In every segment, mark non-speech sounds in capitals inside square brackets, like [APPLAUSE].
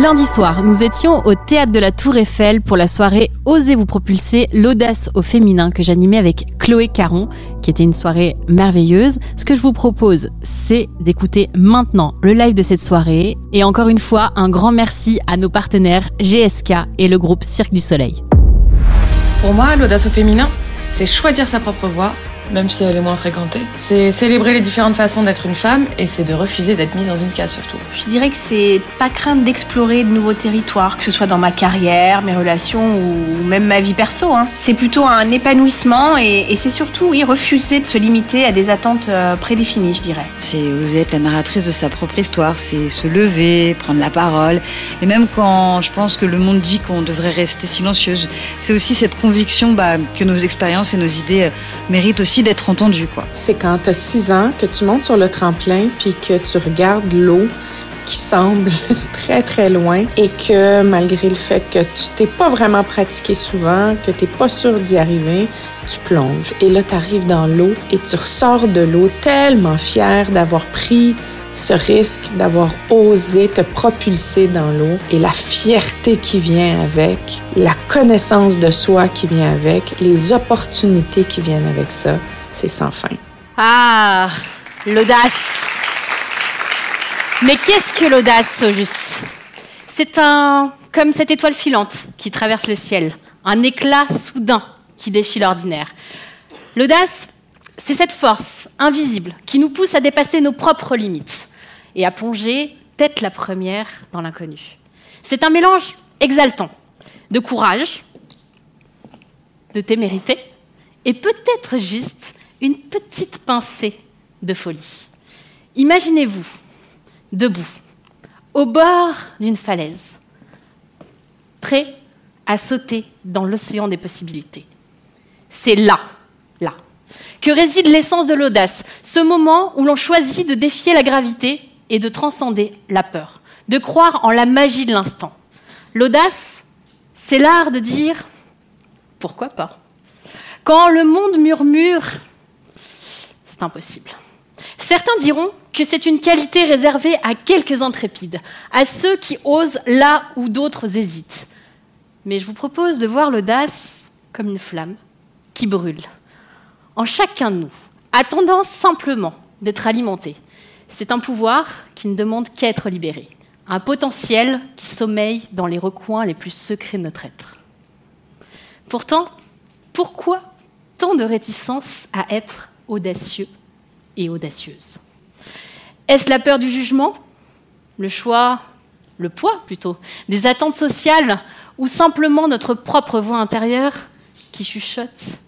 Lundi soir, nous étions au théâtre de la Tour Eiffel pour la soirée Osez vous propulser l'audace au féminin que j'animais avec Chloé Caron, qui était une soirée merveilleuse. Ce que je vous propose, c'est d'écouter maintenant le live de cette soirée. Et encore une fois, un grand merci à nos partenaires GSK et le groupe Cirque du Soleil. Pour moi, l'audace au féminin, c'est choisir sa propre voie même si elle est moins fréquentée. C'est célébrer les différentes façons d'être une femme et c'est de refuser d'être mise dans une case surtout. Je dirais que c'est pas craindre d'explorer de nouveaux territoires, que ce soit dans ma carrière, mes relations ou même ma vie perso. Hein. C'est plutôt un épanouissement et, et c'est surtout, oui, refuser de se limiter à des attentes euh, prédéfinies, je dirais. C'est oser être la narratrice de sa propre histoire, c'est se lever, prendre la parole. Et même quand je pense que le monde dit qu'on devrait rester silencieuse, c'est aussi cette conviction bah, que nos expériences et nos idées euh, méritent aussi d'être entendu. C'est quand tu as 6 ans que tu montes sur le tremplin puis que tu regardes l'eau qui semble [LAUGHS] très très loin et que malgré le fait que tu t'es pas vraiment pratiqué souvent, que tu n'es pas sûr d'y arriver, tu plonges. Et là, tu arrives dans l'eau et tu ressors de l'eau tellement fier d'avoir pris ce risque d'avoir osé te propulser dans l'eau et la fierté qui vient avec, la connaissance de soi qui vient avec, les opportunités qui viennent avec ça, c'est sans fin. Ah, l'audace. Mais qu'est-ce que l'audace au juste C'est un comme cette étoile filante qui traverse le ciel, un éclat soudain qui défie l'ordinaire. L'audace, c'est cette force invisible qui nous pousse à dépasser nos propres limites et à plonger tête la première dans l'inconnu. C'est un mélange exaltant de courage, de témérité et peut-être juste une petite pincée de folie. Imaginez-vous debout, au bord d'une falaise, prêt à sauter dans l'océan des possibilités. C'est là, que réside l'essence de l'audace, ce moment où l'on choisit de défier la gravité et de transcender la peur, de croire en la magie de l'instant. L'audace, c'est l'art de dire pourquoi pas. Quand le monde murmure, c'est impossible. Certains diront que c'est une qualité réservée à quelques intrépides, à ceux qui osent là où d'autres hésitent. Mais je vous propose de voir l'audace comme une flamme qui brûle. En chacun de nous, attendant simplement d'être alimenté. C'est un pouvoir qui ne demande qu'à être libéré, un potentiel qui sommeille dans les recoins les plus secrets de notre être. Pourtant, pourquoi tant de réticence à être audacieux et audacieuse Est-ce la peur du jugement Le choix Le poids plutôt Des attentes sociales Ou simplement notre propre voix intérieure qui chuchote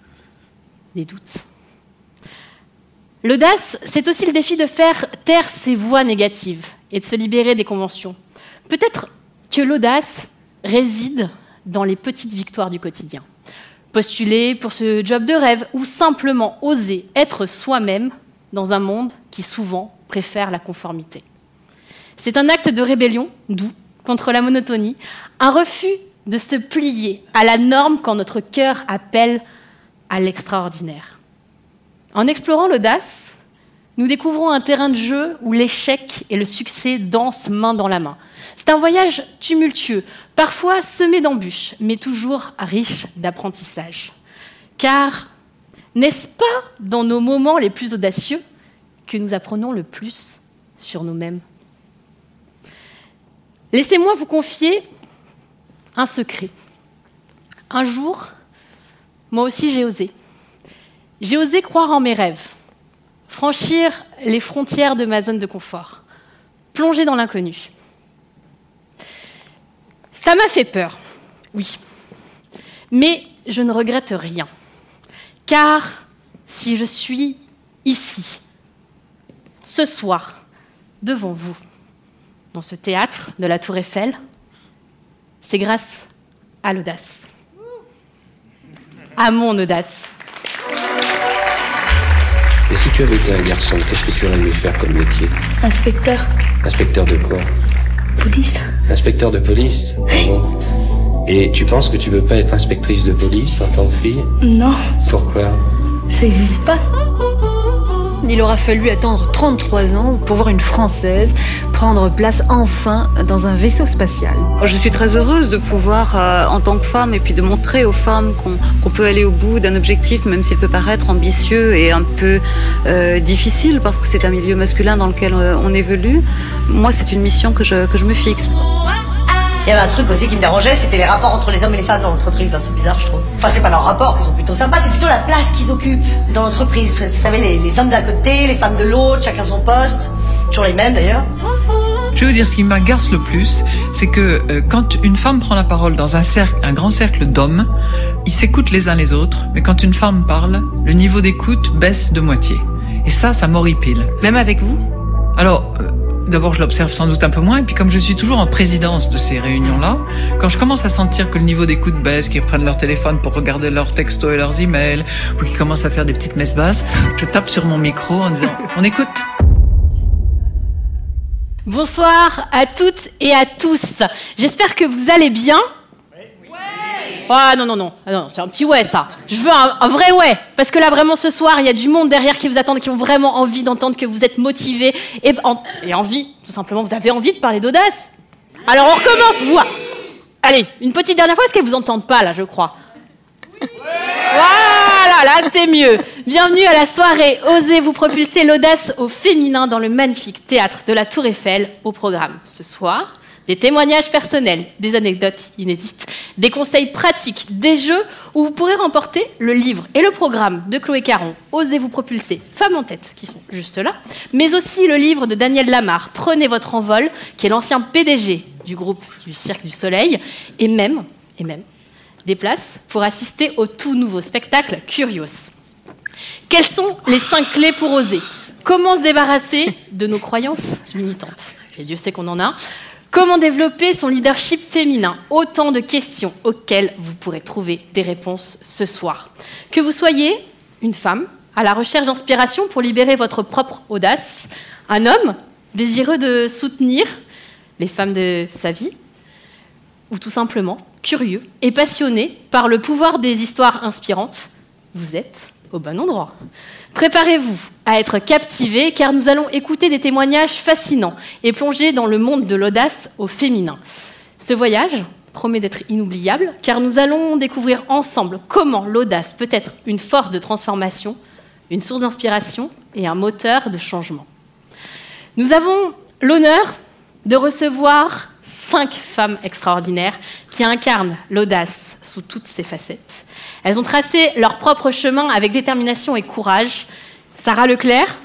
des doutes L'audace, c'est aussi le défi de faire taire ces voix négatives et de se libérer des conventions. Peut-être que l'audace réside dans les petites victoires du quotidien. Postuler pour ce job de rêve ou simplement oser être soi-même dans un monde qui souvent préfère la conformité. C'est un acte de rébellion, doux, contre la monotonie, un refus de se plier à la norme quand notre cœur appelle à l'extraordinaire. En explorant l'audace, nous découvrons un terrain de jeu où l'échec et le succès dansent main dans la main. C'est un voyage tumultueux, parfois semé d'embûches, mais toujours riche d'apprentissage. Car n'est-ce pas dans nos moments les plus audacieux que nous apprenons le plus sur nous-mêmes? Laissez-moi vous confier un secret. Un jour, moi aussi j'ai osé. J'ai osé croire en mes rêves, franchir les frontières de ma zone de confort, plonger dans l'inconnu. Ça m'a fait peur, oui. Mais je ne regrette rien. Car si je suis ici, ce soir, devant vous, dans ce théâtre de la Tour Eiffel, c'est grâce à l'audace. À mon audace. Et si tu avais été un garçon, qu'est-ce que tu aurais aimé faire comme métier? Inspecteur. Inspecteur de quoi? Police. Inspecteur de police bon Et tu penses que tu veux pas être inspectrice de police en tant que fille? Non, Pourquoi? Ça existe pas. Il aura fallu attendre 33 ans pour voir une Française prendre place enfin dans un vaisseau spatial. Je suis très heureuse de pouvoir, euh, en tant que femme, et puis de montrer aux femmes qu'on peut aller au bout d'un objectif, même s'il peut paraître ambitieux et un peu euh, difficile, parce que c'est un milieu masculin dans lequel euh, on évolue. Moi, c'est une mission que je, que je me fixe. Il y avait un truc aussi qui me dérangeait, c'était les rapports entre les hommes et les femmes dans l'entreprise. hein, c'est bizarre, je trouve. Enfin, c'est pas leurs rapports qui sont plutôt sympas, c'est plutôt la place qu'ils occupent dans l'entreprise. Vous savez, les, les hommes d'un côté, les femmes de l'autre, chacun son poste. Toujours les mêmes d'ailleurs. Je vais vous dire, ce qui m'agace le plus, c'est que euh, quand une femme prend la parole dans un cercle, un grand cercle d'hommes, ils s'écoutent les uns les autres, mais quand une femme parle, le niveau d'écoute baisse de moitié. Et ça, ça m'horripile. Même avec vous? Alors, euh, d'abord, je l'observe sans doute un peu moins, et puis comme je suis toujours en présidence de ces réunions-là, quand je commence à sentir que le niveau d'écoute baisse, qu'ils prennent leur téléphone pour regarder leurs textos et leurs emails, ou qu'ils commencent à faire des petites messes basses, je tape sur mon micro en disant « On écoute !» Bonsoir à toutes et à tous. J'espère que vous allez bien. Ah non, non, non, Ah, non c'est un petit ouais ça. Je veux un, un vrai ouais. Parce que là, vraiment, ce soir, il y a du monde derrière qui vous attend, qui ont vraiment envie d'entendre que vous êtes motivés et, en- et envie, tout simplement, vous avez envie de parler d'audace. Alors on recommence, vous. Allez, une petite dernière fois, est-ce qu'elles vous entendent pas là, je crois? Voilà, là c'est mieux. Bienvenue à la soirée Osez vous propulser l'audace au féminin dans le magnifique théâtre de la Tour Eiffel au programme. Ce soir, des témoignages personnels, des anecdotes inédites, des conseils pratiques, des jeux où vous pourrez remporter le livre et le programme de Chloé Caron, Osez vous propulser, Femmes en tête, qui sont juste là, mais aussi le livre de Daniel Lamar, Prenez votre envol, qui est l'ancien PDG du groupe du Cirque du Soleil, et même, et même, des places pour assister au tout nouveau spectacle Curios. Quelles sont les cinq clés pour oser? Comment se débarrasser de nos croyances limitantes? Et Dieu sait qu'on en a. Comment développer son leadership féminin? Autant de questions auxquelles vous pourrez trouver des réponses ce soir. Que vous soyez une femme à la recherche d'inspiration pour libérer votre propre audace, un homme désireux de soutenir les femmes de sa vie, ou tout simplement curieux et passionné par le pouvoir des histoires inspirantes, vous êtes au bon endroit. Préparez-vous à être captivés car nous allons écouter des témoignages fascinants et plonger dans le monde de l'audace au féminin. Ce voyage promet d'être inoubliable car nous allons découvrir ensemble comment l'audace peut être une force de transformation, une source d'inspiration et un moteur de changement. Nous avons l'honneur de recevoir cinq femmes extraordinaires qui incarnent l'audace sous toutes ses facettes. Elles ont tracé leur propre chemin avec détermination et courage. Sarah Leclerc.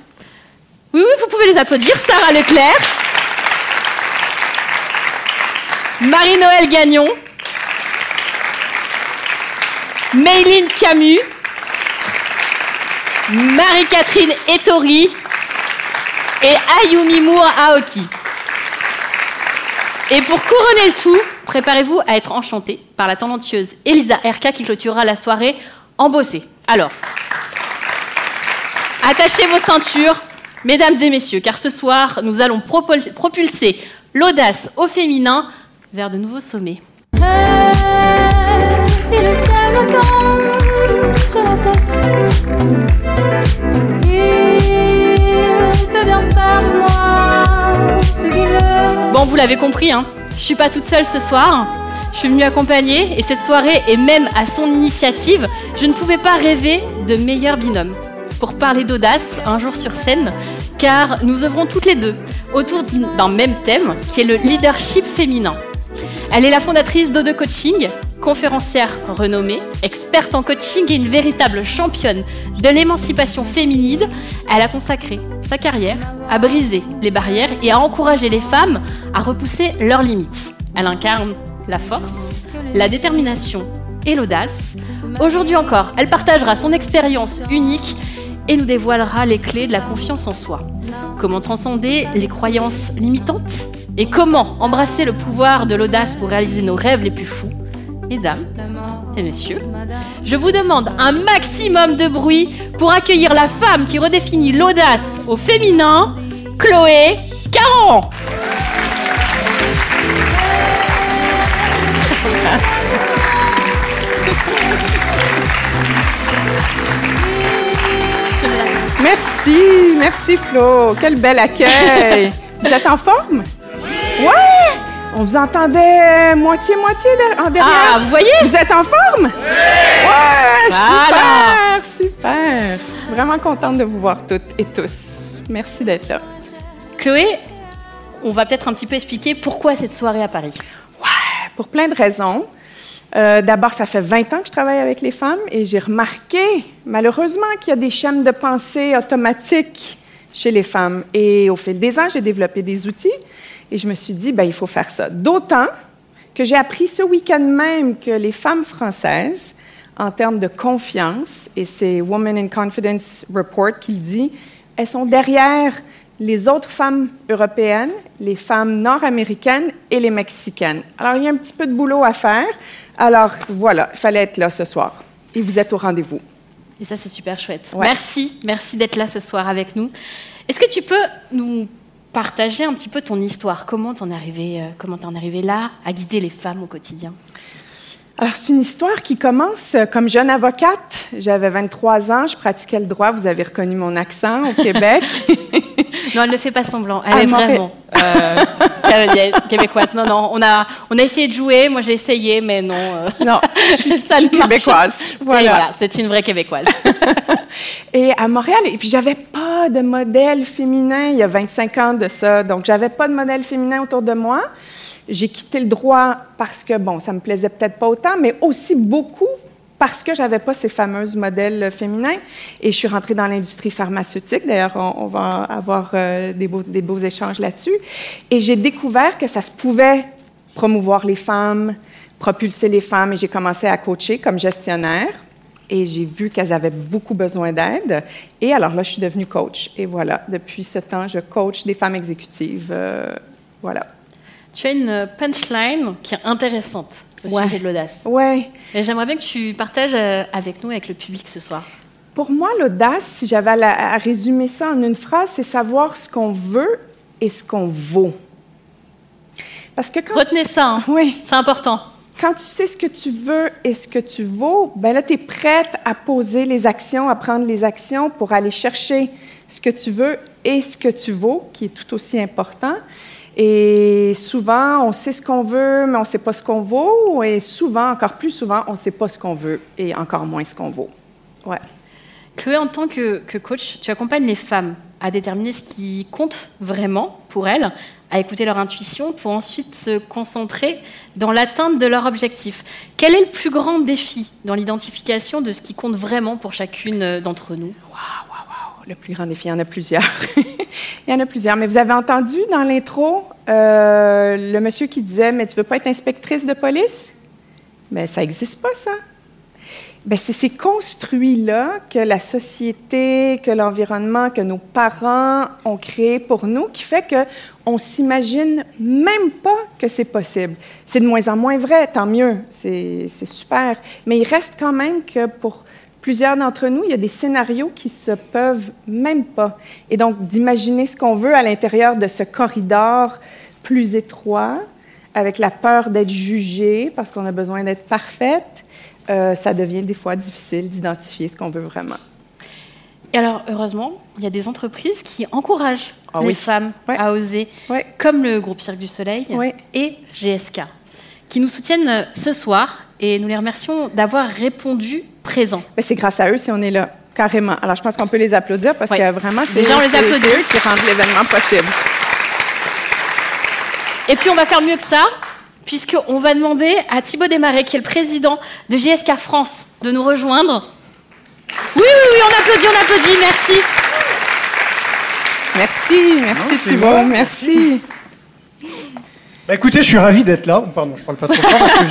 Oui, oui, vous pouvez les applaudir. Sarah Leclerc. Marie-Noël Gagnon. Mayline Camus. Marie-Catherine Ettori. Et Ayumi Moore Aoki. Et pour couronner le tout, préparez-vous à être enchanté par la talentueuse Elisa Erka qui clôturera la soirée en bossé. Alors, attachez vos ceintures, mesdames et messieurs, car ce soir, nous allons propul- propulser l'audace au féminin vers de nouveaux sommets. Le sur la tête, il moi. Bon, vous l'avez compris, hein, je suis pas toute seule ce soir. Je suis venue accompagner et cette soirée, et même à son initiative, je ne pouvais pas rêver de meilleur binôme pour parler d'audace un jour sur scène, car nous œuvrons toutes les deux autour d'un même thème qui est le leadership féminin. Elle est la fondatrice d'Ode Coaching, conférencière renommée, experte en coaching et une véritable championne de l'émancipation féminine. Elle a consacré sa carrière à briser les barrières et à encourager les femmes à repousser leurs limites. Elle incarne la force, la détermination et l'audace. Aujourd'hui encore, elle partagera son expérience unique et nous dévoilera les clés de la confiance en soi. Comment transcender les croyances limitantes et comment embrasser le pouvoir de l'audace pour réaliser nos rêves les plus fous, mesdames et messieurs, je vous demande un maximum de bruit pour accueillir la femme qui redéfinit l'audace au féminin, Chloé Caron. Merci, merci Flo. Quel bel accueil. vous êtes en forme? Ouais! On vous entendait moitié-moitié en derrière. Ah, vous voyez? Vous êtes en forme? Ouais! Voilà. Super, super. Vraiment contente de vous voir toutes et tous. Merci d'être là. Chloé, on va peut-être un petit peu expliquer pourquoi cette soirée à Paris. Pour plein de raisons. Euh, D'abord, ça fait 20 ans que je travaille avec les femmes et j'ai remarqué, malheureusement, qu'il y a des chaînes de pensée automatiques chez les femmes. Et au fil des ans, j'ai développé des outils et je me suis dit, ben, il faut faire ça. D'autant que j'ai appris ce week-end même que les femmes françaises, en termes de confiance, et c'est Women in Confidence Report qui le dit, elles sont derrière les autres femmes européennes, les femmes nord-américaines et les mexicaines. Alors, il y a un petit peu de boulot à faire. Alors, voilà, il fallait être là ce soir. Et vous êtes au rendez-vous. Et ça, c'est super chouette. Ouais. Merci, merci d'être là ce soir avec nous. Est-ce que tu peux nous partager un petit peu ton histoire. Euh, comment t'en es arrivé là, à guider les femmes au quotidien? Alors, c'est une histoire qui commence euh, comme jeune avocate. J'avais 23 ans, je pratiquais le droit. Vous avez reconnu mon accent au Québec. [LAUGHS] Non, elle ne fait pas semblant. Elle Ah, est vraiment euh, canadienne, québécoise. Non, non, on a, on a essayé de jouer. Moi, j'ai essayé, mais non. euh, Non, [LAUGHS] ça ne québécoise. C'est- Voilà. voilà, c'est une vraie québécoise. [LAUGHS] Et à Montréal, et puis j'avais pas de modèle féminin il y a 25 ans de ça, donc j'avais pas de modèle féminin autour de moi. J'ai quitté le droit parce que bon, ça me plaisait peut-être pas autant, mais aussi beaucoup parce que j'avais pas ces fameuses modèles féminins. Et je suis rentrée dans l'industrie pharmaceutique. D'ailleurs, on, va avoir euh, des, beaux, des beaux échanges là-dessus. Et j'ai découvert que ça se pouvait promouvoir les femmes, propulser les femmes, et j'ai commencé à coacher comme gestionnaire. Et j'ai vu qu'elles avaient beaucoup besoin d'aide. Et alors là, je suis devenue coach. Et voilà, depuis ce temps, je coach des femmes exécutives. Euh, voilà. Tu as une punchline qui est intéressante au Ouais. sujet de l'audace. Ouais. Et j'aimerais bien que tu partages euh, avec nous, avec le public ce soir. Pour moi, l'audace, si j'avais à, résumer ça en une phrase, c'est savoir ce qu'on veut et ce qu'on vaut. Parce que quand Retenez tu- ça, hein. Oui. c'est important. Quand tu sais ce que tu veux et ce que tu vaux, ben là, tu es prête à poser les actions, à prendre les actions pour aller chercher ce que tu veux et ce que tu vaux, qui est tout aussi important. Et souvent, on sait ce qu'on veut, mais on ne sait pas ce qu'on vaut. Et souvent, encore plus souvent, on ne sait pas ce qu'on veut et encore moins ce qu'on vaut. Ouais. Chloé, en tant que, que coach, tu accompagnes les femmes à déterminer ce qui compte vraiment pour elles, à écouter leur intuition pour ensuite se concentrer dans l'atteinte de leur objectif. Quel est le plus grand défi dans l'identification de ce qui compte vraiment pour chacune d'entre nous? Le plus grand défi, il y en a plusieurs. [LAUGHS] il y en a plusieurs. Mais vous avez entendu dans l'intro euh, le monsieur qui disait Mais tu veux pas être inspectrice de police? Mais ça n'existe pas, ça. Ben, c'est ces construits-là que la société, que l'environnement, que nos parents ont créés pour nous qui fait que on s'imagine même pas que c'est possible. C'est de moins en moins vrai, tant mieux, c'est super. Mais il reste quand même que pour plusieurs d'entre nous, il y a des scénarios qui se peuvent même pas. Et donc, d'imaginer ce qu'on veut à l'intérieur de ce corridor plus étroit, avec la peur d'être jugée parce qu'on a besoin d'être parfaite, euh, ça devient des fois difficile d'identifier ce qu'on veut vraiment. Et alors, heureusement, il y a des entreprises qui encouragent Ah les oui. femmes Ouais. à oser, Ouais. comme le groupe Cirque du Soleil Ouais. et GSK, qui nous soutiennent euh, ce soir et nous les remercions d'avoir répondu présent. Ben, c'est grâce à eux si on est là, carrément. Alors, je pense qu'on peut les applaudir parce que vraiment, c'est eux qui rendent l'événement possible. Et puis on va faire mieux que ça, puisqu'on va demander à Thibaut Desmarais, qui est le président de GSK France, de nous rejoindre. Oui, oui, oui, on applaudit, on applaudit, merci. Merci, merci bon. merci. Bah écoutez, je suis ravi d'être là. Pardon, je parle pas trop fort parce que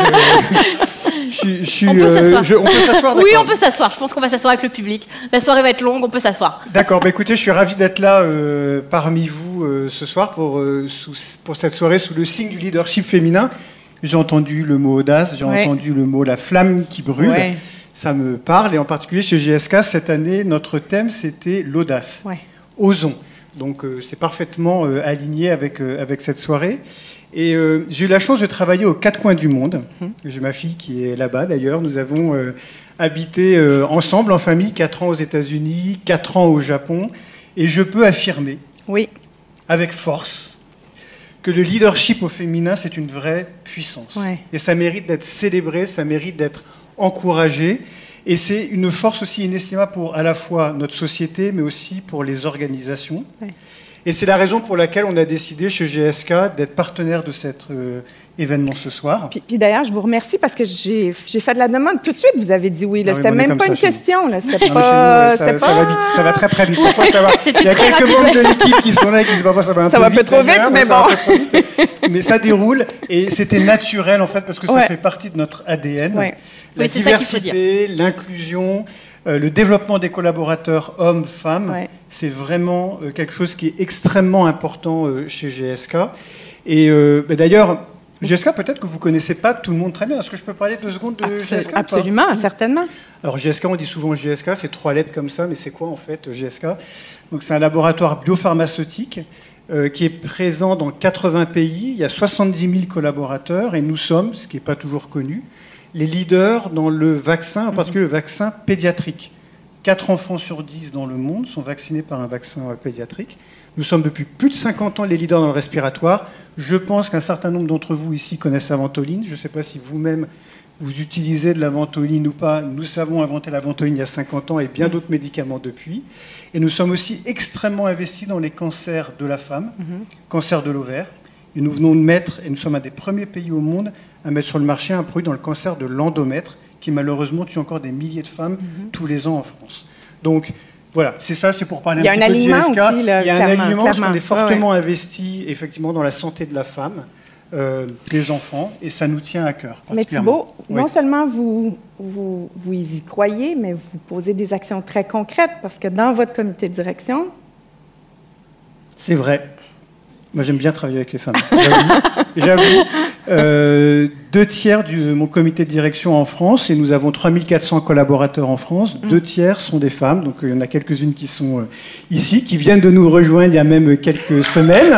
je, On peut euh, on peut s'asseoir, Oui, on peut s'asseoir. Je pense qu'on va s'asseoir avec le public. La soirée va être longue, on peut s'asseoir. D'accord, bah écoutez, je suis ravi d'être là euh, parmi vous euh, ce soir pour, sous- pour cette soirée sous le signe du leadership féminin. J'ai entendu le mot audace, j'ai Ouais. entendu le mot la flamme qui brûle. Ouais. Ça me parle et en particulier chez GSK, cette année, notre thème c'était l'audace. Ouais. Osons. Donc euh, c'est parfaitement euh, aligné avec, euh, avec cette soirée. Et euh, j'ai eu la chance de travailler aux quatre coins du monde. Mhm. J'ai ma fille qui est là-bas d'ailleurs. Nous avons euh, habité euh, ensemble en famille, quatre ans aux États-Unis, quatre ans au Japon. Et je peux affirmer, Oui. avec force, que le leadership au féminin, c'est une vraie puissance. Ouais. Et ça mérite d'être célébré, ça mérite d'être encouragé. Et c'est une force aussi inestimable pour à la fois notre société, mais aussi pour les organisations. Ouais. Et c'est la raison pour laquelle on a décidé chez GSK d'être partenaire de cet euh, événement ce soir. Puis, puis d'ailleurs, je vous remercie parce que j'ai fait de la demande tout de suite. Vous avez dit oui. là. Ah oui, C'était même pas ça une question. là. Nous, ouais, ça, ça va vite, ça va très très vite. Parfois, ça va. [LAUGHS] Il y a quelques rapide. membres de l'équipe qui sont là et qui disent parfois ça va un Ça peu va vite. trop vite, mais ça va bon. un peu trop vite. Mais ça déroule et c'était naturel en fait parce que ça Ouais. fait partie de notre ADN. Ouais. La Oui, ça diversité, l'inclusion, euh, le développement des collaborateurs hommes-femmes, Ouais. c'est vraiment euh, quelque chose qui est extrêmement important euh, chez GSK. Et bah, d'ailleurs, GSK, peut-être que vous connaissez pas tout le monde très bien. Est-ce que je peux parler deux secondes de Absol- GSK Absolument, certainement. alors GSK, on dit souvent GSK, c'est trois lettres comme ça, mais c'est quoi en fait GSK Donc c'est un laboratoire biopharmaceutique euh, qui est présent dans 80 pays. Il y a 70 000 collaborateurs et nous sommes, ce qui n'est pas toujours connu, les leaders dans le vaccin, en particulier le vaccin pédiatrique. 4 enfants sur 10 dans le monde sont vaccinés par un vaccin pédiatrique. Nous sommes depuis plus de 50 ans les leaders dans le respiratoire. Je pense qu'un certain nombre d'entre vous ici connaissent la ventoline. Je ne sais pas si vous-même vous utilisez de la ventoline ou pas. Nous avons inventé la ventoline il y a 50 ans et bien d'autres médicaments depuis. Et nous sommes aussi extrêmement investis dans les cancers de la femme, cancer de l'ovaire. Et nous venons de mettre, et nous sommes un des premiers pays au monde à mettre sur le marché un produit dans le cancer de l'endomètre, qui malheureusement tue encore des milliers de femmes tous les ans en France. Donc voilà, c'est ça, c'est pour parler un petit peu de GSK. aussi, Il y a un alignement parce qu'on est fortement Ouais, investi effectivement dans la santé de la femme, euh, des enfants, et ça nous tient à cœur. Mais. Thibault, Oui. non seulement vous, vous, vous y croyez, mais vous posez des actions très concrètes parce que dans votre comité de direction, C'est vrai. Moi, j'aime bien travailler avec les femmes. J'avoue. Euh, deux tiers de mon comité de direction en France, et nous avons 3400 collaborateurs en France, deux tiers sont des femmes. Donc, euh, il y en a quelques-unes qui sont euh, ici, qui viennent de nous rejoindre il y a même quelques semaines.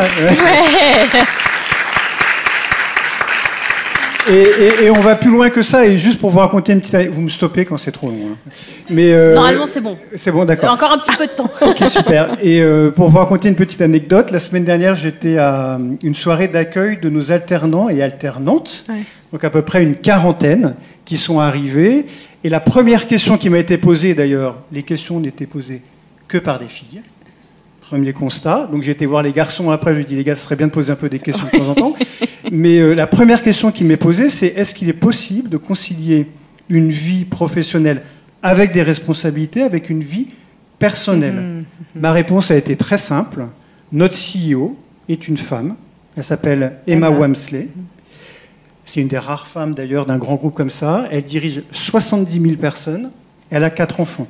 Et, et- et on va plus loin que ça. Et juste pour vous raconter une petite... Vous me stoppez quand c'est trop long. hein. Mais, euh, Normalement, c'est bon. C'est bon, d'accord. Encore un petit peu de temps. [LAUGHS] Ok, super. Et euh, pour vous raconter une petite anecdote, la semaine dernière, j'étais à euh, une soirée d'accueil de nos alternants et alternantes, Ouais. donc à peu près une quarantaine, qui sont arrivés. Et la première question qui m'a été posée, d'ailleurs, les questions n'étaient posées que par des filles. Premier constat. Donc j'ai été voir les garçons après, je lui ai dit, les gars, ce serait bien de poser un peu des questions de temps en temps. [LAUGHS] Mais euh, la première question qui m'est posée, c'est est-ce qu'il est possible de concilier une vie professionnelle avec des responsabilités, avec une vie personnelle? Ma réponse a été très simple. Notre CEO est une femme. Elle s'appelle Emma Emma. Wamsley. C'est une des rares femmes d'ailleurs d'un grand groupe comme ça. Elle dirige 70 000 personnes. Elle a quatre enfants.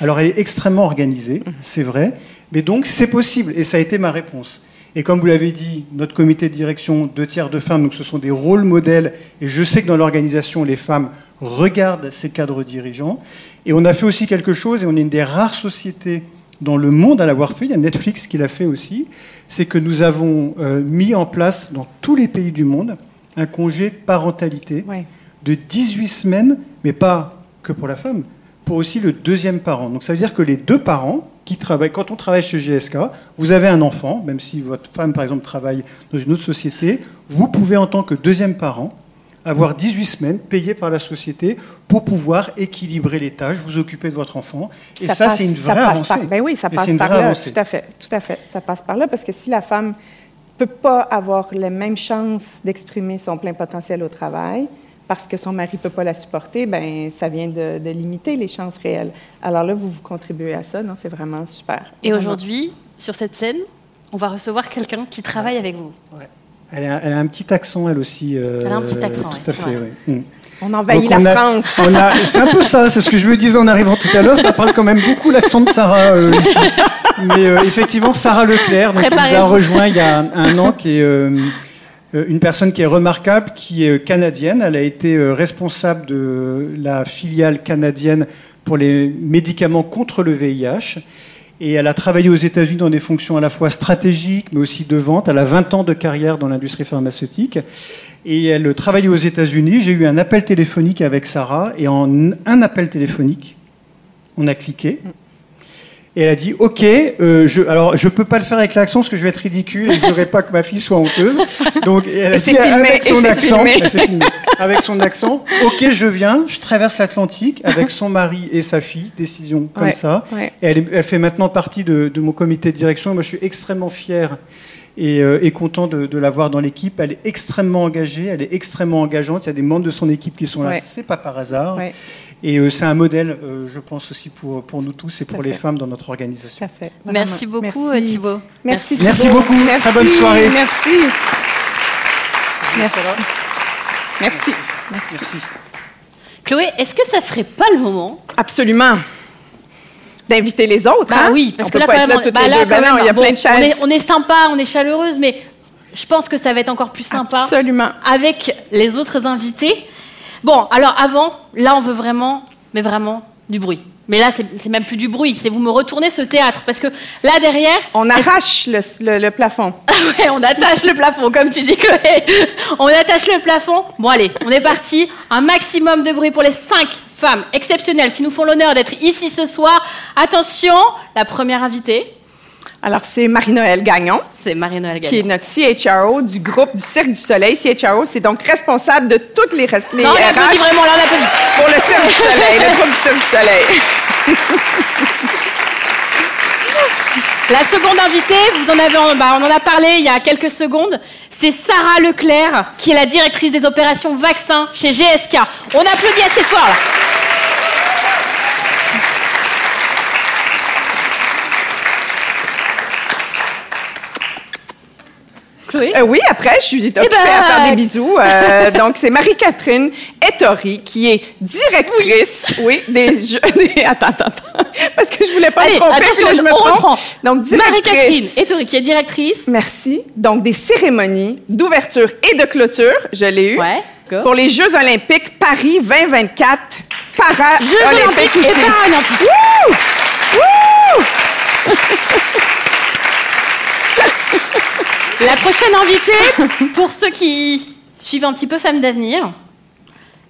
Alors elle est extrêmement organisée, c'est vrai. Mais donc c'est possible. Et ça a été ma réponse. Et comme vous l'avez dit, notre comité de direction, deux tiers de femmes, donc ce sont des rôles modèles. Et je sais que dans l'organisation, les femmes regardent ces cadres dirigeants. Et on a fait aussi quelque chose, et on est une des rares sociétés dans le monde à l'avoir fait. Il y a Netflix qui l'a fait aussi. C'est que nous avons euh, mis en place dans tous les pays du monde un congé parentalité Ouais. de 18 semaines, mais pas que pour la femme, pour aussi le deuxième parent. Donc ça veut dire que les deux parents qui travaillent, quand on travaille chez GSK, vous avez un enfant, même si votre femme par exemple travaille dans une autre société, vous pouvez en tant que deuxième parent avoir 18 semaines payées par la société pour pouvoir équilibrer les tâches, vous occuper de votre enfant. Et ça, c'est une ça vraie passe avancée. par- ben oui, ça passe par là. avancée. Tout à fait, tout à fait. Ça passe par là parce que si la femme peut pas avoir les mêmes chances d'exprimer son plein potentiel au travail parce que son mari peut pas la supporter, ben ça vient de, de limiter les chances réelles. Alors là, vous vous contribuez à ça, non C'est vraiment super. Et Vraiment. aujourd'hui, sur cette scène, on va recevoir quelqu'un qui travaille avec vous. Ouais. Elle a, elle a un petit accent, elle aussi. euh, Elle a un petit accent, Tout ouais. à fait, Ouais. oui. Mm. On envahit Donc, la on a- France. on a- C'est un peu ça, c'est ce que je me disais en arrivant tout à l'heure. Ça parle quand même beaucoup l'accent de Sarah euh, ici. Mais euh, effectivement, Sarah Leclerc, donc, qui nous a rejoint il y a un, un an, qui est une personne qui est remarquable, qui est euh, canadienne. Elle a été euh, responsable de la filiale canadienne pour les médicaments contre le VIH. Et elle a travaillé aux États-Unis dans des fonctions à la fois stratégiques, mais aussi de vente. Elle a 20 ans de carrière dans l'industrie pharmaceutique. Et elle travaillait aux États-Unis. J'ai eu un appel téléphonique avec Sarah. Et en un appel téléphonique, on a cliqué. Et elle a dit OK, euh, je, alors je peux pas le faire avec l'accent parce que je vais être ridicule et je voudrais pas que ma fille soit honteuse. Donc et elle a Et dit filmé, avec son accent, filmé. Elle s'est filmée. avec son accent, OK, je viens, je traverse l'Atlantique avec son mari et sa fille, décision comme Ouais, ça. ouais. Et elle, fait maintenant partie de, de mon comité de direction. Moi, je suis extrêmement fier et, euh, et content de, de l'avoir dans l'équipe. Elle est extrêmement engagée, elle est extrêmement engageante. Il y a des membres de son équipe qui sont là, Ouais. c'est pas par hasard. Ouais. Et euh, c'est un modèle, euh, je pense aussi pour, pour nous tous et pour les femmes dans notre organisation. Fait. Merci beaucoup, Merci. euh, Thibaut. Merci, Merci Thibaut. beaucoup. Très bonne soirée. Merci. Merci. Merci. Merci. Chloé, est-ce que ça serait pas le moment Absolument. D'inviter les autres. Bah hein? oui, parce On que peut là, pas quand être même, là toutes bah les là, deux. quand même, il y a bon, plein de on chaises. est, on est sympa, on est chaleureuse, mais je pense que ça va être encore plus sympa Absolument. avec les autres invités. Bon, alors avant, là, on veut vraiment, mais vraiment, du bruit. Mais là, c'est même plus du bruit, c'est vous me retournez ce théâtre. Parce que là, derrière. On arrache le, le- le plafond. [LAUGHS] Ouais, on attache le plafond, comme tu dis, Chloé. On attache le plafond. Bon, allez, on est parti. Un maximum de bruit pour les cinq femmes exceptionnelles qui nous font l'honneur d'être ici ce soir. Attention, la première invitée. Alors, c'est Marie-Noël Gagnon. C'est Marie-Noël Qui est Gagnon. notre CHRO du groupe du Cirque du Soleil. CHRO, c'est donc responsable de toutes les, res- les Non, RH vraiment, là, on pour le Cirque du Soleil, le groupe du Cirque du Soleil. [LAUGHS] La seconde invitée, vous en avez, en- bah, on en a parlé il y a quelques secondes, c'est Sarah Leclerc, qui est la directrice des opérations vaccins chez GSK. On applaudit assez fort. Là. Euh, oui, après, je suis occupée ben, à faire des bisous. Euh, donc, c'est Marie-Catherine Ettori, qui est directrice, oui, des jeux... des- Attends, attends, attends, parce que je voulais pas Allez, me tromper, puis là, je me trompe. Donc, Marie-Catherine. Ettori, qui est directrice. Merci. Donc, des cérémonies d'ouverture et de clôture, je l'ai eu, Ouais, pour les Jeux olympiques Paris 2024, para Jeux olympiques et aussi. paralympiques. Wouh! Wouh! [LAUGHS] La prochaine invitée, [LAUGHS] pour ceux qui suivent un petit peu Femmes d'avenir,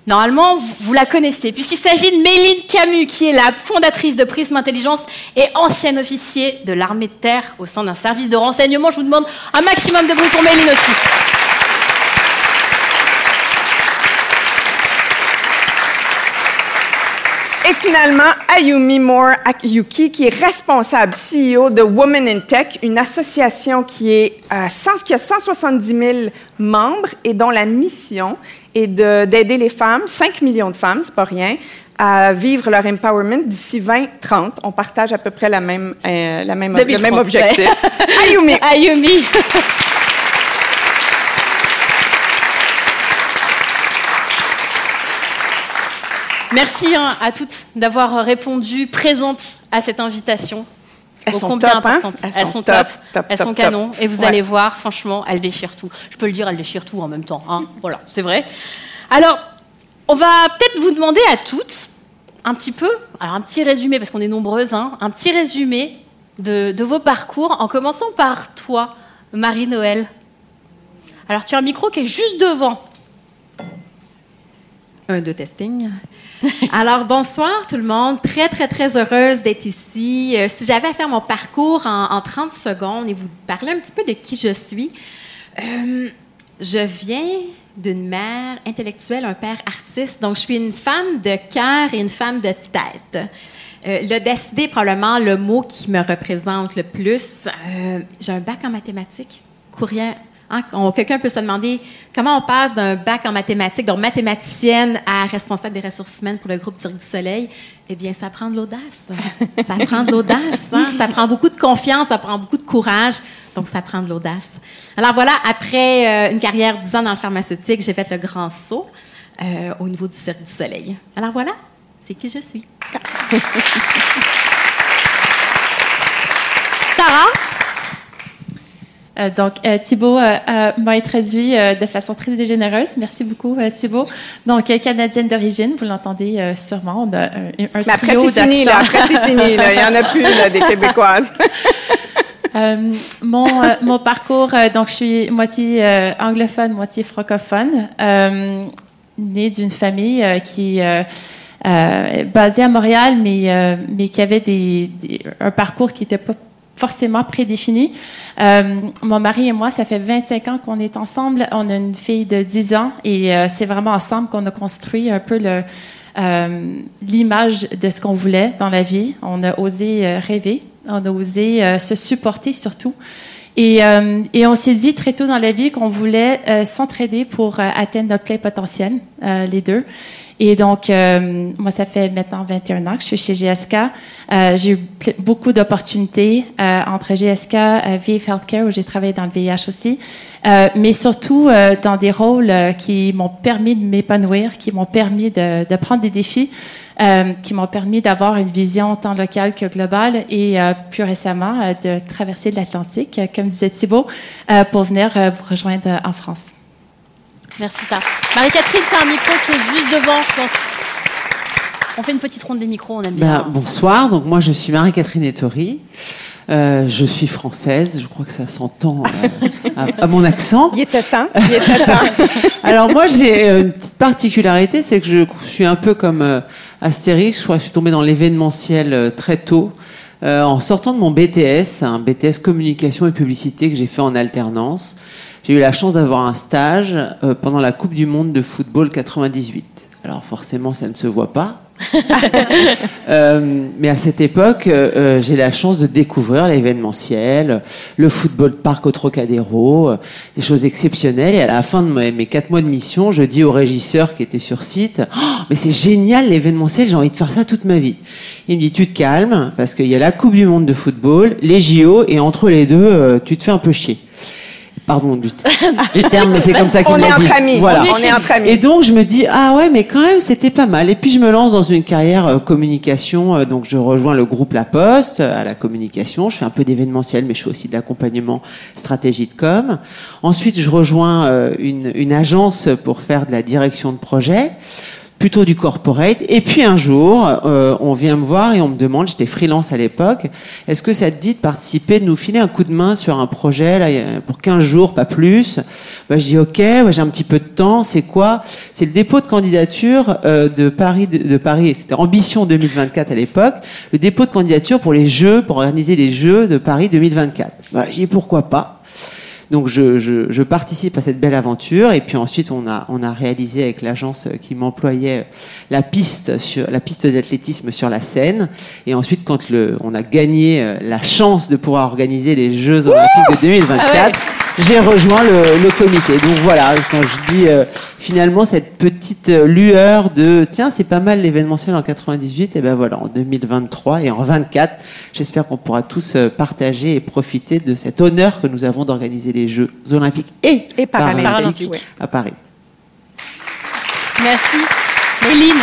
normalement, vous, la connaissez, puisqu'il s'agit de Méline Camus, qui est la fondatrice de Prisme Intelligence et ancienne officier de l'armée de terre au sein d'un service de renseignement. Je vous demande un maximum de bruit pour Méline aussi. Et finalement, Ayumi Moore Akiyuki, qui est responsable CEO de Women in Tech, une association qui, est, euh, 100 qui a 170 000 membres et dont la mission est de- d'aider les femmes, 5 millions de femmes, c'est pas rien, à vivre leur empowerment d'ici 2030. On partage à peu près la même, euh, la même, le 2030, même objectif. Ayumi. [LAUGHS] Ayumi. [LAUGHS] Merci hein, à toutes d'avoir répondu présentes à cette invitation. Elles Ô sont combien top, hein? importantes. Elles Elles sont top, top, top, elles sont top. canon. Et vous Ouais. allez voir, franchement, elles déchirent tout. Je peux le dire, elles déchirent tout en même temps. hein. Voilà, c'est vrai. Alors, on va peut-être vous demander à toutes un petit peu, alors un petit résumé, parce qu'on est nombreuses, hein, un petit résumé de, de vos parcours, en commençant par toi, Marie-Noël. Alors, tu as un micro qui est juste devant. Un, deux, testing. [LAUGHS] Alors, bonsoir tout le monde. Très, très, très heureuse d'être ici. Euh, si j'avais à faire mon parcours en, en 30 secondes et vous parler un petit peu de qui je suis, euh, je viens d'une mère intellectuelle, un père artiste. Donc, je suis une femme de cœur et une femme de tête. Euh, le décidé est probablement le mot qui me représente le plus. Euh, J'ai un bac en mathématiques, courrier Hein, Quelqu'un peut se demander comment on passe d'un bac en mathématiques, donc mathématicienne, à responsable des ressources humaines pour le groupe Cirque du Soleil. Eh bien, ça prend de l'audace. Ça prend de l'audace. hein. Ça prend beaucoup de confiance, ça prend beaucoup de courage. Donc, ça prend de l'audace. Alors voilà, après euh, une carrière de 10 ans dans le pharmaceutique, j'ai fait le grand saut euh, au niveau du Cirque du Soleil. Alors voilà, c'est qui je suis. [LAUGHS] Sarah Euh, donc, euh, Thibault euh, euh, m'a introduit de façon très généreuse. Merci beaucoup, Thibault. Donc, canadienne d'origine, vous l'entendez sûrement. On a un, un Mais après, c'est fini, là. Après, c'est fini, là. Il y en a plus, là, des Québécoises. [LAUGHS] Euh, mon, euh, mon parcours, euh, donc je suis moitié anglophone, moitié francophone, née d'une famille qui euh, basée à Montréal, mais, mais qui avait des, des- un parcours qui n'était pas forcément prédéfini. Euh, mon mari et moi, ça fait 25 ans qu'on est ensemble. On a une fille de 10 ans et euh, c'est vraiment ensemble qu'on a construit un peu le, euh, l'image de ce qu'on voulait dans la vie. On a osé euh, rêver, on a osé euh, se supporter surtout. Et, euh, et on s'est dit très tôt dans la vie qu'on voulait euh, s'entraider pour atteindre notre plein potentiel, les deux. Et donc, euh, moi, ça fait maintenant 21 ans que je suis chez GSK. Euh, j'ai eu beaucoup d'opportunités euh, entre GSK, euh, Vive Healthcare, où j'ai travaillé dans le VIH aussi, euh, mais surtout euh, dans des rôles qui m'ont permis de m'épanouir, qui m'ont permis de, de prendre des défis, qui m'ont permis d'avoir une vision tant locale que globale et plus récemment de traverser l'Atlantique, comme disait Thibault, pour venir vous rejoindre en France. Merci, Sarah. Marie-Catherine, t'as un micro qui est juste devant, je pense. On fait une petite ronde des micros, on aime bien. Ben, bonsoir, donc moi je suis Marie-Catherine Ettori. Euh, je suis française, je crois que ça s'entend euh, à, à mon accent. [LAUGHS] Il était temps. Il était temps. [LAUGHS] Alors moi j'ai euh, une petite particularité, c'est que je suis un peu comme euh, Astérix, je crois que je suis tombée dans l'événementiel euh, très tôt. Euh, en sortant de mon BTS, un BTS communication et publicité que j'ai fait en alternance, j'ai eu la chance d'avoir un stage euh, pendant la Coupe du Monde de football 98. Alors forcément, ça ne se voit pas. [LAUGHS] Euh, mais à cette époque, euh, euh, j'ai la chance de découvrir l'événementiel, le football de parc au Trocadéro, des choses exceptionnelles. Et à la fin de mes, quatre mois de mission, je dis au régisseur qui était sur site, Oh, mais c'est génial l'événementiel, j'ai envie de faire ça toute ma vie. Il me dit, tu te calmes, parce qu'il y a la Coupe du Monde de football, les JO, et entre les deux, tu te fais un peu chier. Pardon du, [LAUGHS] du terme, mais c'est comme ça qu'il On m'a est dit. entre amis. Voilà. On est entre amis. Et donc je me dis ah ouais mais quand même c'était pas mal. Et puis je me lance dans une carrière euh, communication. euh, donc je rejoins le groupe La Poste euh, à la communication. Je fais un peu d'événementiel, mais je fais aussi de l'accompagnement stratégie de com. Ensuite je rejoins euh, une, une agence pour faire de la direction de projet plutôt du corporate. Et puis un jour, euh, on vient me voir et on me demande, j'étais freelance à l'époque, est-ce que ça te dit de participer, de nous filer un coup de main sur un projet là, pour 15 jours, pas plus? Bah, Je dis ok, ouais, j'ai un petit peu de temps, c'est quoi? C'est le dépôt de candidature euh, de Paris, de, Paris, c'était Ambition 2024 à l'époque, le dépôt de candidature pour les Jeux, pour organiser les Jeux de Paris 2024. Bah, j'ai dit pourquoi pas? Donc je, je, je participe à cette belle aventure et puis ensuite on a on a réalisé avec l'agence qui m'employait la piste sur la piste d'athlétisme sur la Seine et ensuite quand le on a gagné euh, la chance de pouvoir organiser les Jeux olympiques de 2024 j'ai rejoint le, le comité donc voilà quand je dis euh, finalement cette petite euh, lueur de tiens c'est pas mal l'événementiel en 98 et ben voilà en 2023 et en 24 j'espère qu'on pourra tous euh, partager et profiter de cet honneur que nous avons d'organiser les Jeux olympiques et, Et paralympiques, à Paris. Merci. Méline.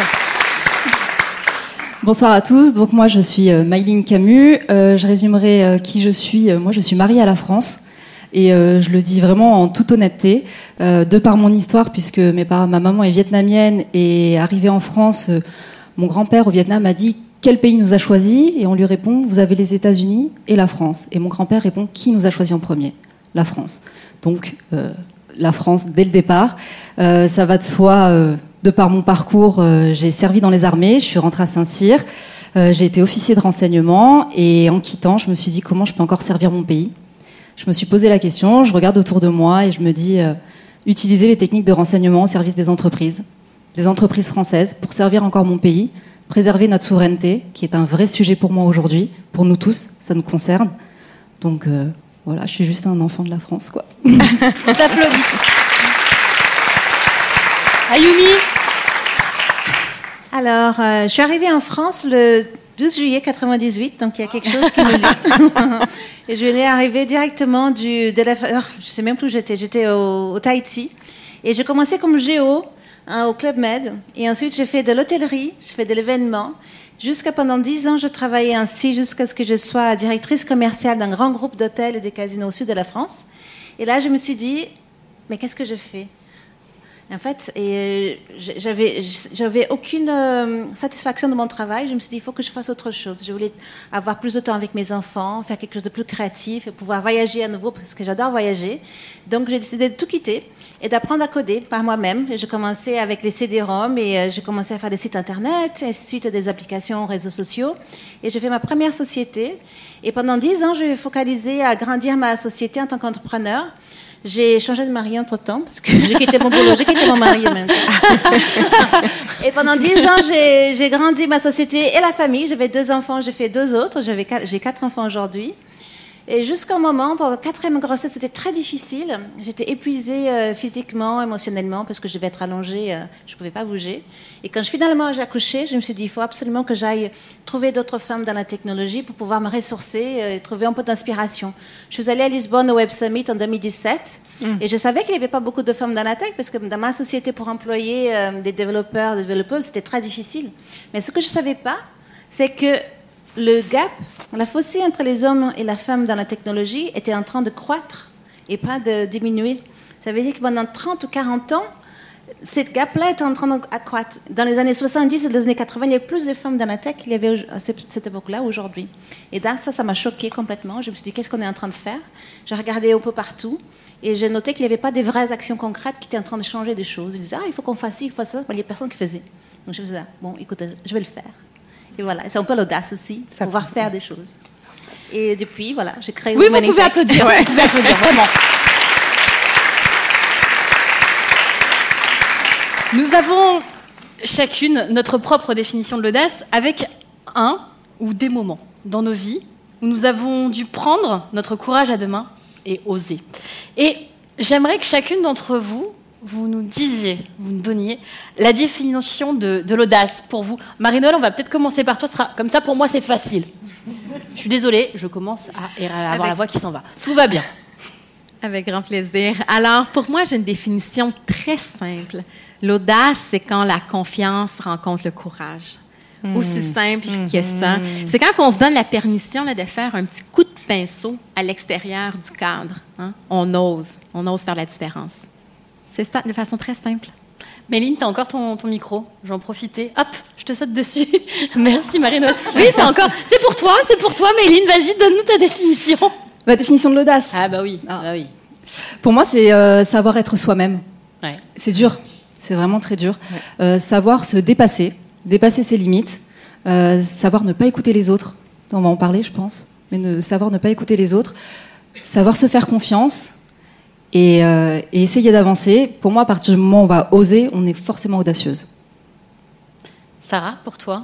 Bonsoir à tous. Donc moi je suis Maïline Camus. Euh, je résumerai euh, qui je suis. Moi je suis mariée à la France et euh, je le dis vraiment en toute honnêteté, euh, de par mon histoire puisque mes parents, ma maman est vietnamienne et arrivée en France, euh, mon grand-père au Vietnam a dit quel pays nous a choisi et on lui répond vous avez les États-Unis et la France et mon grand-père répond qui nous a choisi en premier? La France. Donc la France dès le départ. Ça va de soi, de par mon parcours, j'ai servi dans les armées, je suis rentrée à Saint-Cyr, j'ai été officier de renseignement et en quittant, je me suis dit comment je peux encore servir mon pays? Je me suis posé la question, je regarde autour de moi et je me dis euh, utiliser les techniques de renseignement au service des entreprises, des entreprises françaises, pour servir encore mon pays, préserver notre souveraineté, qui est un vrai sujet pour moi aujourd'hui, pour nous tous, ça nous concerne. Donc euh, voilà, je suis juste un enfant de la France, quoi. [LAUGHS] On s'applaudit. Ayumi? Alors, euh, je suis arrivée en France le 12 juillet 98, donc il y a quelque chose qui me lie. [LAUGHS] Et je venais arriver directement du, de la, je sais même plus où j'étais, j'étais au, au Tahiti. Et j'ai commencé comme géo hein, au Club Med. Et ensuite, j'ai fait de l'hôtellerie, j'ai fait de l'événement. Jusqu'à pendant dix ans, je travaillais ainsi jusqu'à ce que je sois directrice commerciale d'un grand groupe d'hôtels et de casinos au sud de la France. Et là, je me suis dit, mais qu'est-ce que je fais? En fait, et euh, j'avais, aucune euh, satisfaction de mon travail. Je me suis dit, il faut que je fasse autre chose. Je voulais avoir plus de temps avec mes enfants, faire quelque chose de plus créatif et pouvoir voyager à nouveau parce que j'adore voyager. Donc, j'ai décidé de tout quitter et d'apprendre à coder par moi-même. J'ai commencé avec les CD-ROM et euh, j'ai commencé à faire des sites internet, et ensuite des applications, réseaux sociaux. Et j'ai fait ma première société. Et pendant dix ans, je vais focaliser à grandir ma société en tant qu'entrepreneur. J'ai changé de mari entre temps parce que j'ai quitté mon boulot, j'ai quitté mon mari même et pendant dix ans, j'ai grandi ma société et la famille. J'avais deux enfants, j'ai fait deux autres. J'ai quatre enfants aujourd'hui. Et jusqu'au moment, pour la quatrième grossesse, c'était très difficile. J'étais épuisée euh, physiquement, émotionnellement, parce que je devais être allongée, euh, je ne pouvais pas bouger. Et quand je, finalement j'ai accouché, je me suis dit, il faut absolument que j'aille trouver d'autres femmes dans la technologie pour pouvoir me ressourcer euh, et trouver un peu d'inspiration. Je suis allée à Lisbonne au Web Summit en 2017. Mm. Et je savais qu'il n'y avait pas beaucoup de femmes dans la tech, parce que dans ma société, pour employer des développeurs, des développeuses, c'était très difficile. Mais ce que je ne savais pas, c'est que le gap, la fossé entre les hommes et la femme dans la technologie était en train de croître et pas de diminuer. Ça veut dire que pendant 30 ou 40 ans, cette gap-là était en train d'accroître. Dans les années 70 et les années 80, il y avait plus de femmes dans la tech qu'il y avait à cette époque-là aujourd'hui. Et là, ça, ça m'a choqué complètement. Je me suis dit, qu'est-ce qu'on est en train de faire? J'ai regardé un peu partout et j'ai noté qu'il n'y avait pas de vraies actions concrètes qui étaient en train de changer des choses. Je disais, ah, il faut qu'on fasse ci, il faut ça. il n'y a personne qui faisait. Donc je me disais, bon, écoute, je vais le faire. Et voilà, c'est un peu l'audace aussi, pouvoir faire des choses. Et depuis, voilà, j'ai créé Oui, vous pouvez applaudir, [LAUGHS] vous pouvez applaudir, vraiment. Nous avons chacune notre propre définition de l'audace avec un ou des moments dans nos vies où nous avons dû prendre notre courage à deux mains et oser. Et j'aimerais que chacune d'entre vous vous nous disiez, vous nous donniez la définition de, l'audace pour vous. Marie-Noël, on va peut-être commencer par toi. Sera, comme ça, pour moi, c'est facile. Je suis désolée, je commence à, avoir la voix qui s'en va. Tout va bien. Avec grand plaisir. Alors, pour moi, j'ai une définition très simple. L'audace, c'est quand la confiance rencontre le courage. Aussi hmm. simple que ça. Hmm. C'est quand on se donne la permission de faire un petit coup de pinceau à l'extérieur du cadre. Hein. On ose. On ose faire la différence. C'est ça, de façon très simple. Méline, tu as encore ton, micro. J'en profitais. Hop, je te saute dessus. [LAUGHS] Merci Marino. [LAUGHS] Oui, c'est encore. C'est pour toi, c'est pour toi, Méline. Vas-y, donne-nous ta définition. Ma définition de l'audace. Ah bah oui. Ah. Bah oui. Pour moi, c'est euh, savoir être soi-même. C'est dur. C'est vraiment très dur. Euh, savoir se dépasser, dépasser ses limites, euh, savoir ne pas écouter les autres. On va en parler, je pense. Mais ne, savoir ne pas écouter les autres, savoir se faire confiance, euh, et, essayer d'avancer. Pour moi, à partir du moment où on va oser, on est forcément audacieuse. Sarah, pour toi?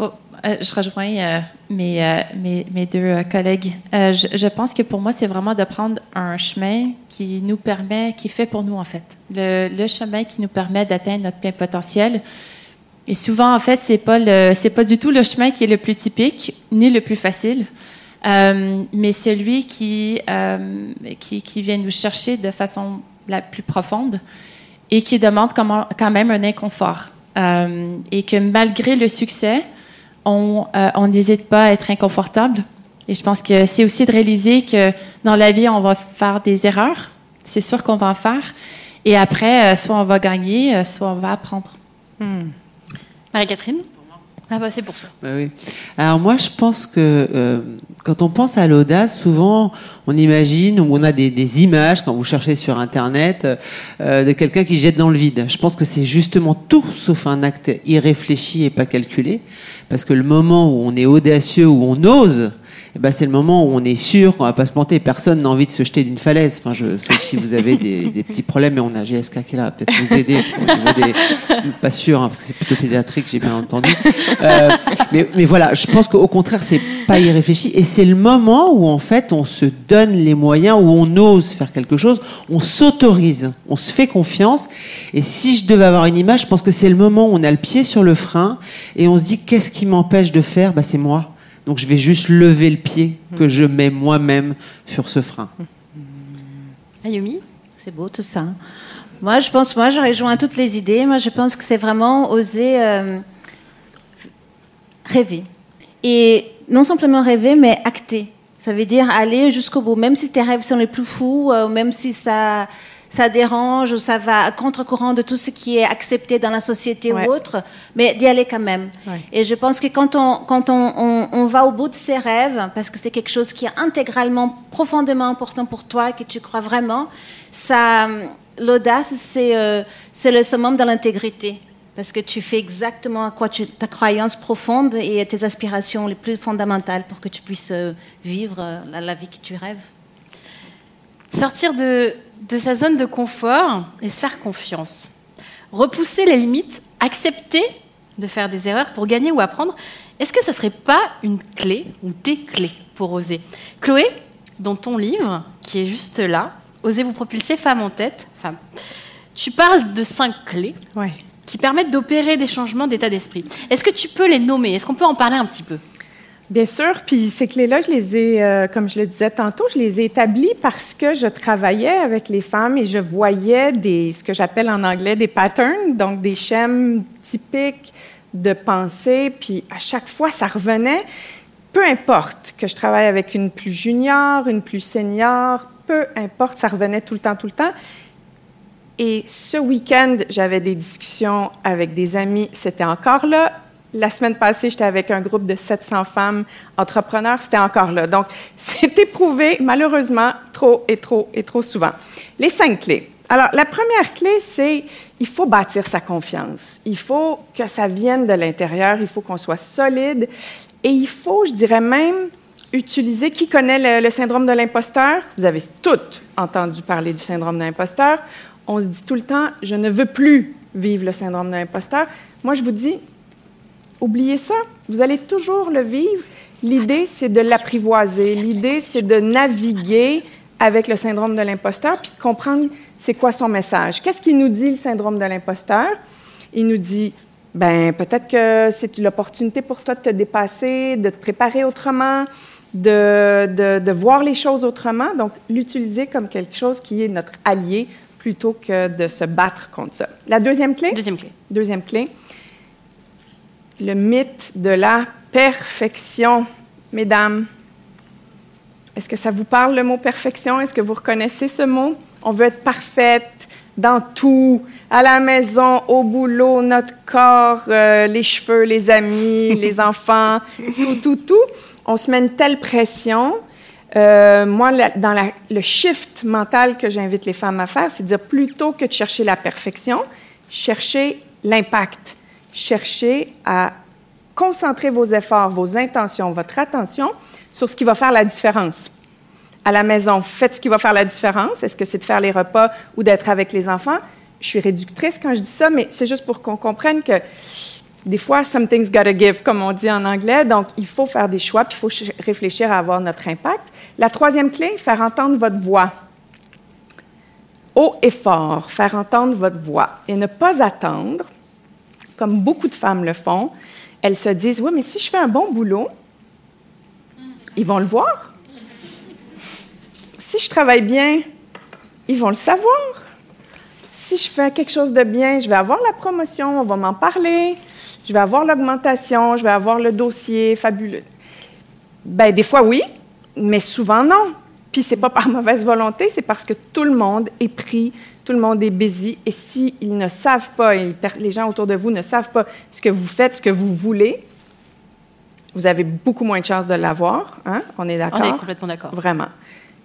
Euh, Je rejoins euh, mes, mes, deux collègues. Je, je, pense que pour moi, c'est vraiment de prendre un chemin qui nous permet, qui fait pour nous, en fait. Le, le chemin qui nous permet d'atteindre notre plein potentiel. Et souvent, en fait, c'est pas le, c'est pas du tout le chemin qui est le plus typique, ni le plus facile. Euh, mais celui qui, euh, qui, qui, vient nous chercher de façon la plus profonde et qui demande quand même un inconfort. Euh, et que malgré le succès, on n'hésite pas à être inconfortable. Et je pense que c'est aussi de réaliser que dans la vie, on va faire des erreurs. C'est sûr qu'on va en faire. Et après, soit on va gagner, soit on va apprendre. Hmm. Marie-Catherine? Ah bah c'est pour ça. Bah. Alors moi je pense que euh, quand on pense à l'audace, souvent on imagine ou on a des, images quand vous cherchez sur internet euh, de quelqu'un qui jette dans le vide. Je pense que c'est justement tout sauf un acte irréfléchi et pas calculé, parce que le moment où on est audacieux, où on ose, ben, c'est le moment où on est sûr qu'on va pas se planter. Personne n'a envie de se jeter d'une falaise. Enfin, je, sauf si vous avez des, [LAUGHS] des petits problèmes, mais on a GSK qui est là, peut-être vous aider. des- pas sûr, hein, parce que c'est plutôt pédiatrique, j'ai bien entendu. Euh, mais, mais voilà, je pense qu'au contraire, c'est pas irréfléchi. Et c'est le moment où, en fait, on se donne les moyens, où on ose faire quelque chose, on s'autorise, on se fait confiance. Et si je devais avoir une image, je pense que c'est le moment où on a le pied sur le frein et on se dit qu'est-ce qui m'empêche de faire? Bah, C'est moi. Donc je vais juste lever le pied que je mets moi-même sur ce frein. Ayumi C'est beau tout ça. Moi, je pense, moi, je rejoins toutes les idées. Moi, je pense que c'est vraiment oser euh, rêver. Et non simplement rêver, mais acter. Ça veut dire aller jusqu'au bout, même si tes rêves sont les plus fous, euh, même si ça, ça dérange ou ça va à contre-courant de tout ce qui est accepté dans la société Ouais. ou autre, mais d'y aller quand même. Ouais. Et je pense que quand on, quand on, on, on va au bout de ses rêves, parce que c'est quelque chose qui est intégralement, profondément important pour toi, que tu crois vraiment, ça, l'audace, c'est euh, c'est le summum de l'intégrité. Parce que tu fais exactement à quoi tu, ta croyance profonde et tes aspirations les plus fondamentales pour que tu puisses euh, vivre euh, la, la vie que tu rêves. Sortir de, de sa zone de confort et se faire confiance. Repousser les limites, accepter de faire des erreurs pour gagner ou apprendre. Est-ce que ça serait pas une clé ou des clés pour oser? Chloé, dans ton livre, qui est juste là, Osez vous propulser, femme en tête, femme, tu parles de cinq clés qui permettent d'opérer des changements d'état d'esprit. Est-ce que tu peux les nommer? Est-ce qu'on peut en parler un petit peu? Bien sûr, puis ces clés-là, je les ai, euh, comme je le disais tantôt, je les ai établies parce que je travaillais avec les femmes et je voyais des, ce que j'appelle en anglais des patterns, donc des schèmes typiques de pensée, puis à chaque fois, ça revenait. Peu importe que je travaille avec une plus junior, une plus senior, peu importe, ça revenait tout le temps, tout le temps. Et ce week-end, j'avais des discussions avec des amis, c'était encore là. La semaine passée, j'étais avec un groupe de 700 femmes entrepreneurs, c'était encore là. Donc, [LAUGHS] c'est éprouvé, malheureusement, trop et trop et trop souvent. Les cinq clés. Alors, la première clé, c'est il faut bâtir sa confiance. Il faut que ça vienne de l'intérieur, il faut qu'on soit solide et il faut, je dirais même, utiliser. Qui connaît le, le syndrome de l'imposteur? Vous avez toutes entendu parler du syndrome de l'imposteur. On se dit tout le temps, je ne veux plus vivre le syndrome de l'imposteur. Moi, je vous dis, oubliez ça. Vous allez toujours le vivre. L'idée, c'est de l'apprivoiser. L'idée, c'est de naviguer avec le syndrome de l'imposteur puis de comprendre c'est quoi son message. Qu'est-ce qu'il nous dit, le syndrome de l'imposteur? Il nous dit, ben peut-être que c'est l'opportunité pour toi de te dépasser, de te préparer autrement, de, de, de voir les choses autrement. Donc, l'utiliser comme quelque chose qui est notre allié plutôt que de se battre contre ça. La deuxième clé? Deuxième clé. Deuxième clé. Le mythe de la perfection. Mesdames, est-ce que ça vous parle le mot perfection? Est-ce que vous reconnaissez ce mot? On veut être parfaite dans tout, à la maison, au boulot, notre corps, euh, les cheveux, les amis, [LAUGHS] les enfants, tout, tout, tout. On se met une telle pression. Euh, moi, la- dans la- le shift mental que j'invite les femmes à faire, c'est de dire plutôt que de chercher la perfection, chercher l'impact. Chercher à concentrer vos efforts, vos intentions, votre attention sur ce qui va faire la différence. À la maison, faites ce qui va faire la différence. Est-ce que c'est de faire les repas ou d'être avec les enfants? Je suis réductrice quand je dis ça, mais c'est juste pour qu'on comprenne que des fois, something's gotta give, comme on dit en anglais. Donc, il faut faire des choix, puis il faut ch- réfléchir à avoir notre impact. La troisième clé, faire entendre votre voix. Haut et fort, faire entendre votre voix. Et ne pas attendre, comme beaucoup de femmes le font. Elles se disent, oui, mais si je fais un bon boulot, ils vont le voir. Si je travaille bien, ils vont le savoir. Si je fais quelque chose de bien, je vais avoir la promotion, on va m'en parler, je vais avoir l'augmentation, je vais avoir le dossier fabuleux. Ben des fois oui, mais souvent non. Puis c'est pas par mauvaise volonté, c'est parce que tout le monde est pris, tout le monde est busy et s'ils ne savent pas et les gens autour de vous ne savent pas ce que vous faites, ce que vous voulez, vous avez beaucoup moins de chances de l'avoir, hein? On est d'accord On est complètement d'accord. Vraiment.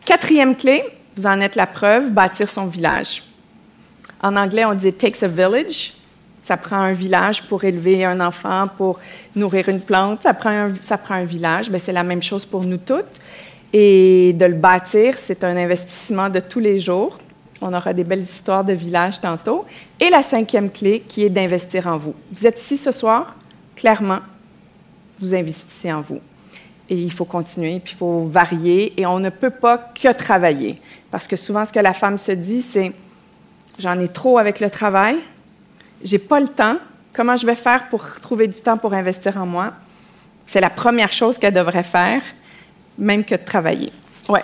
Quatrième clé, vous en êtes la preuve, bâtir son village. En anglais, on dit it takes a village. Ça prend un village pour élever un enfant, pour nourrir une plante. Ça prend un, ça prend un village. Ben, c'est la même chose pour nous toutes. Et de le bâtir, c'est un investissement de tous les jours. On aura des belles histoires de village tantôt. Et la cinquième clé, qui est d'investir en vous. Vous êtes ici ce soir, clairement, vous investissez en vous. Et il faut continuer, puis il faut varier, et on ne peut pas que travailler. Parce que souvent, ce que la femme se dit, c'est j'en ai trop avec le travail, j'ai pas le temps, comment je vais faire pour trouver du temps pour investir en moi? C'est la première chose qu'elle devrait faire, même que de travailler. Ouais.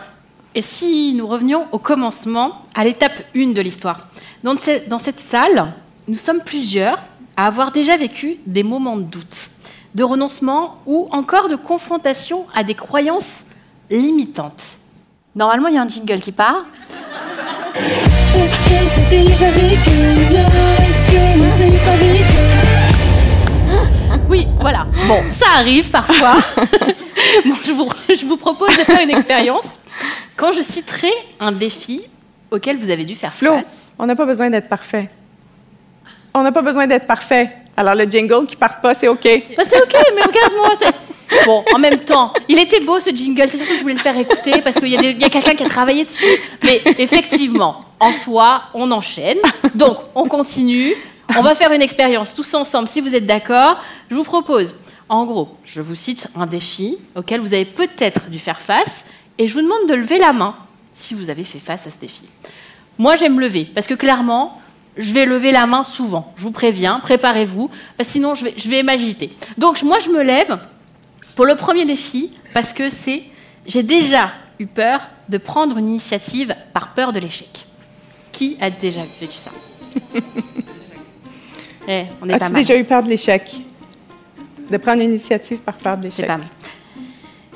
Et si nous revenions au commencement, à l'étape 1 de l'histoire dans, ce- dans cette salle, nous sommes plusieurs à avoir déjà vécu des moments de doute, de renoncement ou encore de confrontation à des croyances limitantes. Normalement, il y a un jingle qui part. Est-ce que c'est déjà vécu bien Est-ce que nous c'est pas vécu? Oui, voilà. Bon, ça arrive parfois. [LAUGHS] Bon, je, vous, je vous propose de faire une expérience quand je citerai un défi auquel vous avez dû faire Flo, face. on n'a pas besoin d'être parfait. On n'a pas besoin d'être parfait. Alors le jingle qui part pas, c'est OK. Bah, c'est ok, mais regarde-moi. Bon, en même temps, il était beau ce jingle. C'est surtout que je voulais le faire écouter parce qu'il y a, a quelqu'un qui a travaillé dessus. Mais effectivement, en soi, on enchaîne. Donc, on continue. On va faire une expérience tous ensemble. Si vous êtes d'accord, je vous propose. En gros, je vous cite un défi auquel vous avez peut-être dû faire face et je vous demande de lever la main si vous avez fait face à ce défi. Moi, j'aime lever parce que clairement, je vais lever la main souvent. Je vous préviens, préparez-vous, parce que sinon je vais, je vais m'agiter. Donc moi, je me lève pour le premier défi parce que c'est j'ai déjà eu peur de prendre une initiative par peur de l'échec. Qui a déjà vécu ça? [LAUGHS] Eh, on est pas As-tu déjà eu peur de l'échec? De prendre une initiative par peur de l'échec?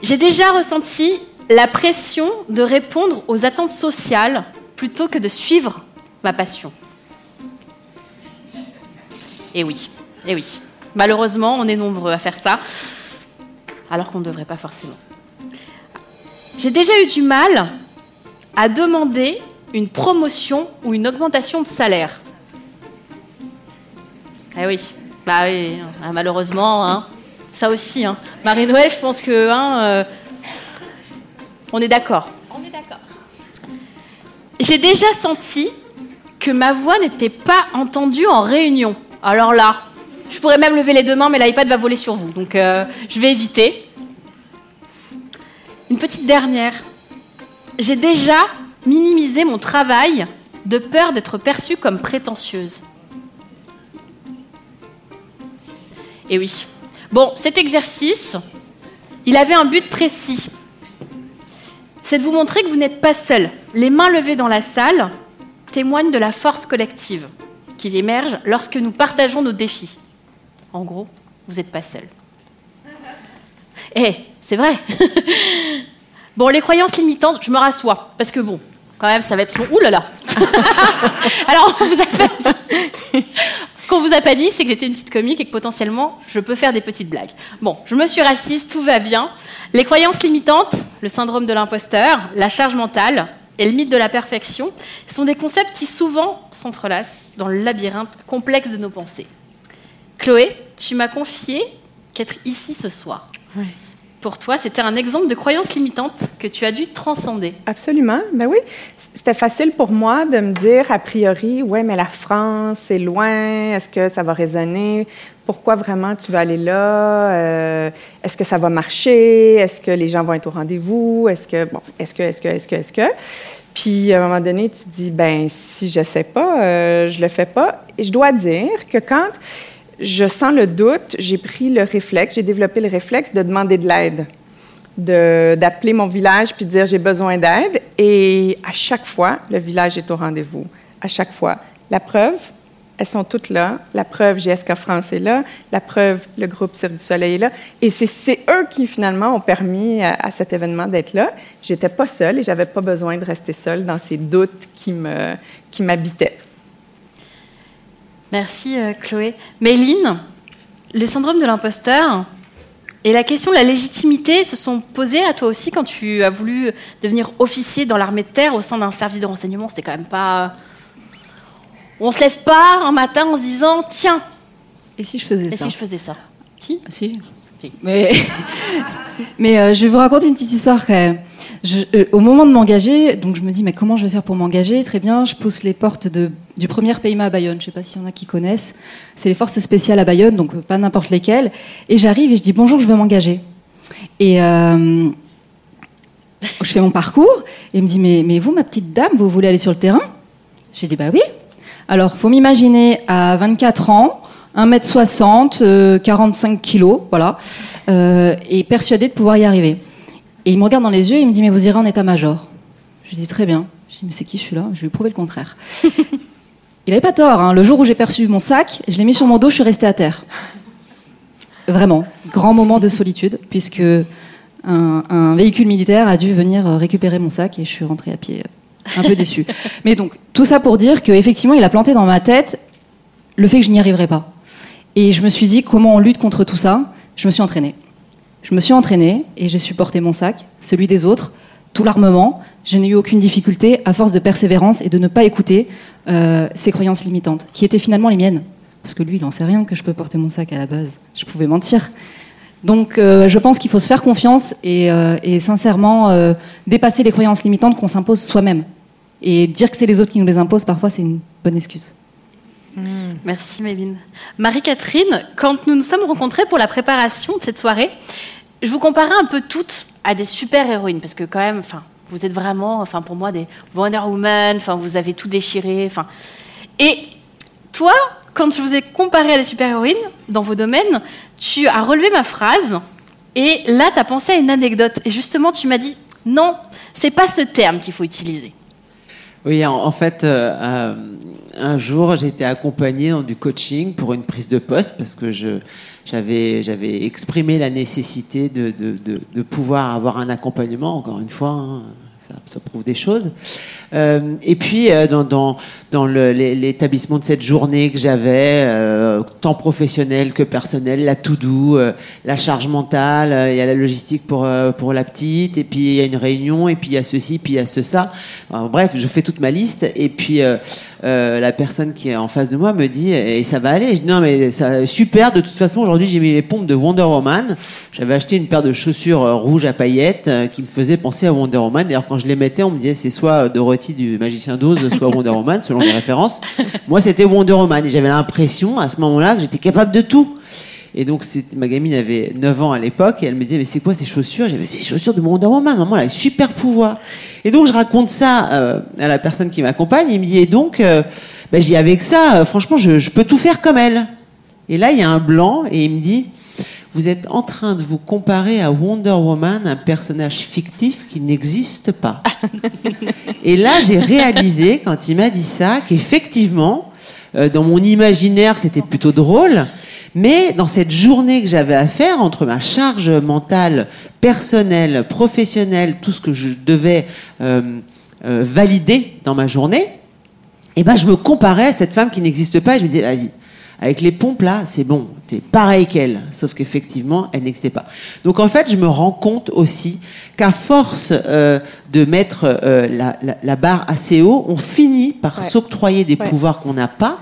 J'ai déjà ressenti la pression de répondre aux attentes sociales plutôt que de suivre ma passion. Et oui, et oui. Malheureusement, on est nombreux à faire ça, alors qu'on ne devrait pas forcément. J'ai déjà eu du mal à demander une promotion ou une augmentation de salaire. Eh oui, bah oui, ah, malheureusement, hein. ça aussi. Hein. Marie-Noël, je pense que hein, euh, on est d'accord. On est d'accord. J'ai déjà senti que ma voix n'était pas entendue en réunion. Alors là, je pourrais même lever les deux mains, mais l'iPad va voler sur vous, donc euh, je vais éviter. Une petite dernière. J'ai déjà minimisé mon travail de peur d'être perçue comme prétentieuse. Et oui. Bon, cet exercice, il avait un but précis. C'est de vous montrer que vous n'êtes pas seul. Les mains levées dans la salle témoignent de la force collective qui émerge lorsque nous partageons nos défis. En gros, vous n'êtes pas seul. Eh, c'est vrai. [LAUGHS] bon, les croyances limitantes, je me rassois parce que bon, quand même, ça va être long. Ouh là là. [LAUGHS] Alors, on vous a pas dit. [LAUGHS] Ce qu'on vous a pas dit, c'est que j'étais une petite comique et que potentiellement, je peux faire des petites blagues. Bon, je me suis rassise, tout va bien. Les croyances limitantes, le syndrome de l'imposteur, la charge mentale et le mythe de la perfection sont des concepts qui souvent s'entrelacent dans le labyrinthe complexe de nos pensées. Chloé, tu m'as confié qu'être ici ce soir. Pour toi, c'était un exemple de croyance limitante que tu as dû transcender. Absolument, ben oui. C'était facile pour moi de me dire, a priori, ouais, mais la France, c'est loin, est-ce que ça va résonner? Pourquoi vraiment tu veux aller là? Euh, est-ce que ça va marcher? Est-ce que les gens vont être au rendez-vous? Est-ce que, bon, est-ce que, est-ce que, est-ce que, est-ce que? Puis, à un moment donné, tu dis, ben si je sais pas, euh, je le fais pas. Et je dois dire que quand je sens le doute, j'ai pris le réflexe, j'ai développé le réflexe de demander de l'aide, de- d'appeler mon village puis de dire j'ai besoin d'aide. Et à chaque fois, le village est au rendez-vous. À chaque fois. La preuve, elles sont toutes là. La preuve, GSK France est là. La preuve, le groupe Cirque du Soleil est là. Et c'est- eux qui, finalement, ont permis à, à cet événement d'être là. J'étais pas seule et j'avais pas besoin de rester seule dans ces doutes qui me qui m'habitaient. Merci euh, Chloé. Méline, le syndrome de l'imposteur et la question de la légitimité se sont posées à toi aussi quand tu as voulu devenir officier dans l'armée de terre au sein d'un service de renseignement. C'était quand même pas. On se lève pas un matin en se disant tiens, Et si je faisais Et ça si je faisais ça Qui Si. Mais, [LAUGHS] mais euh, je vais vous raconter une petite histoire quand même. Je- euh, au moment de m'engager, donc je me dis mais comment je vais faire pour m'engager? Très bien, je pousse les portes de, du premier PAIMA à Bayonne. Je sais pas s'il y en a qui connaissent. C'est les forces spéciales à Bayonne, donc euh, pas n'importe lesquelles. Et j'arrive et je dis bonjour, je veux m'engager. Et euh, je fais mon parcours et il me dit mais, mais vous ma petite dame, vous voulez aller sur le terrain? J'ai dit bah oui. Alors faut m'imaginer à 24 ans. 1m60, euh, 45 kilos, voilà, euh, et persuadé de pouvoir y arriver. Et il me regarde dans les yeux et il me dit Mais vous irez en état-major. Je lui dis Très bien. Je dis Mais c'est qui celui-là? Je lui prouver le contraire. [LAUGHS] il n'avait pas tort. hein. Le jour où j'ai perçu mon sac, je l'ai mis sur mon dos, je suis restée à terre. Vraiment, grand moment de solitude, puisque un, un véhicule militaire a dû venir euh, récupérer mon sac et je suis rentrée à pied, euh, un peu déçue. Mais donc, tout ça pour dire qu'effectivement, il a planté dans ma tête le fait que je n'y arriverais pas. Et je me suis dit comment on lutte contre tout ça. Je me suis entraînée. Je me suis entraînée et j'ai supporté mon sac, celui des autres, tout l'armement. Je n'ai eu aucune difficulté à force de persévérance et de ne pas écouter euh, ces croyances limitantes, qui étaient finalement les miennes. Parce que lui, il n'en sait rien que je peux porter mon sac à la base. Je pouvais mentir. Donc euh, je pense qu'il faut se faire confiance et, euh, sincèrement euh, dépasser les croyances limitantes qu'on s'impose soi-même. Et dire que c'est les autres qui nous les imposent, parfois, c'est une bonne excuse. Merci Méline. Marie-Catherine, quand nous nous sommes rencontrés pour la préparation de cette soirée, je vous comparais un peu toutes à des super-héroïnes, parce que quand même, enfin, vous êtes vraiment, enfin, pour moi, des Wonder Woman, enfin, vous avez tout déchiré, enfin. Et toi, quand je vous ai comparé à des super-héroïnes dans vos domaines, tu as relevé ma phrase, et là, tu as pensé à une anecdote, et justement, tu m'as dit, non, c'est pas ce terme qu'il faut utiliser. Oui, en, fait, euh, euh, un jour, j'ai été accompagné dans du coaching pour une prise de poste parce que je, j'avais, j'avais exprimé la nécessité de, de, de, de pouvoir avoir un accompagnement, encore une fois. hein, ça, ça prouve des choses. Euh, et puis, euh, dans, dans, dans l'établissement de cette journée que j'avais, euh, tant professionnel que personnel, la to-do, euh, la charge mentale, euh, il y a la logistique pour, euh, pour la petite, et puis il y a une réunion, et puis il y a ceci, puis il y a ce, ça. Bref, je fais toute ma liste, et puis euh, la personne qui est en face de moi me dit, et ça va aller. Je dis, non, mais ça, super, de toute façon, aujourd'hui, j'ai mis les pompes de Wonder Woman. J'avais acheté une paire de chaussures euh, rouges à paillettes euh, qui me faisaient penser à Wonder Woman. D'ailleurs, quand je les mettais, on me disait, c'est soit Dorothy du Magicien d'Oz, soit Wonder Woman, selon les références. Moi, c'était Wonder Woman, et j'avais l'impression, à ce moment-là, que j'étais capable de tout. Et donc, ma gamine avait 9 ans à l'époque, et elle me disait, mais c'est quoi ces chaussures? J'avais, c'est les chaussures de Wonder Woman, maman, elle a un super pouvoir. Et donc, je raconte ça euh, à la personne qui m'accompagne, et il me dit, et donc, euh, ben, avec ça, euh, franchement, je, je peux tout faire comme elle. Et là, il y a un blanc, et il me dit, vous êtes en train de vous comparer à Wonder Woman, un personnage fictif qui n'existe pas. [LAUGHS] Et là, j'ai réalisé, quand il m'a dit ça, qu'effectivement, euh, dans mon imaginaire, c'était plutôt drôle. Mais dans cette journée que j'avais à faire, entre ma charge mentale, personnelle, professionnelle, tout ce que je devais euh, euh, valider dans ma journée, eh ben, je me comparais à cette femme qui n'existe pas et je me disais, vas-y, avec les pompes là, c'est bon, t'es pareil qu'elle. Sauf qu'effectivement, elle n'existait pas. Donc en fait, je me rends compte aussi qu'à force euh, de mettre euh, la, la- la barre assez haut, on finit par Ouais. s'octroyer des Ouais. pouvoirs qu'on n'a pas.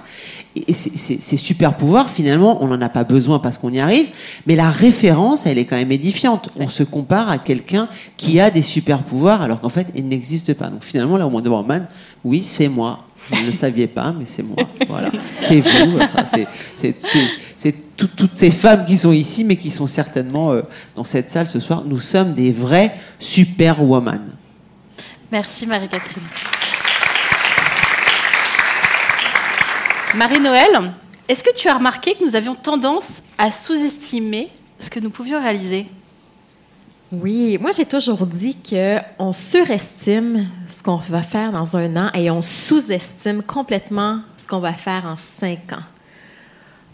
Et ces- super pouvoirs, finalement, on n'en a pas besoin parce qu'on y arrive, mais la référence, elle est quand même édifiante. On se compare à quelqu'un qui a des super pouvoirs alors qu'en fait, il n'existe pas. Donc finalement, là, au Wonder Woman, oui, c'est moi. Vous ne le saviez pas, mais c'est moi. Voilà. C'est vous. Enfin, c'est- c'est- c'est- c'est tout- toutes ces femmes qui sont ici, mais qui sont certainement euh, dans cette salle ce soir. Nous sommes des vrais superwoman. Merci Marie-Catherine. Marie-Noël, est-ce que tu as remarqué que nous avions tendance à sous-estimer ce que nous pouvions réaliser? Oui, moi j'ai toujours dit que on surestime ce qu'on va faire dans un an et on sous-estime complètement ce qu'on va faire en cinq ans.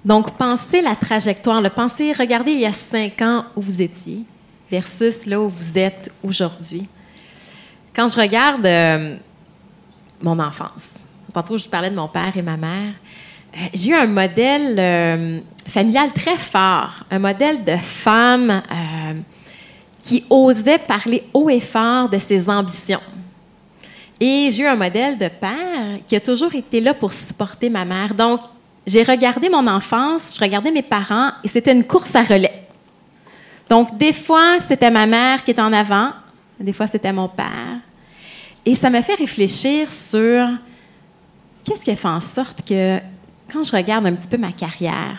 Donc, pensez la trajectoire, le pensez, regardez il y a cinq ans où vous étiez versus là où vous êtes aujourd'hui. Quand je regarde euh, mon enfance, tantôt je parlais de mon père et ma mère, j'ai eu un modèle euh, familial très fort, un modèle de femme euh, qui osait parler haut et fort de ses ambitions. Et j'ai eu un modèle de père qui a toujours été là pour supporter ma mère. Donc, j'ai regardé mon enfance, je regardais mes parents et c'était une course à relais. Donc, des fois, c'était ma mère qui était en avant, des fois, c'était mon père. Et ça m'a fait réfléchir sur qu'est-ce qui fait en sorte que, quand je regarde un petit peu ma carrière,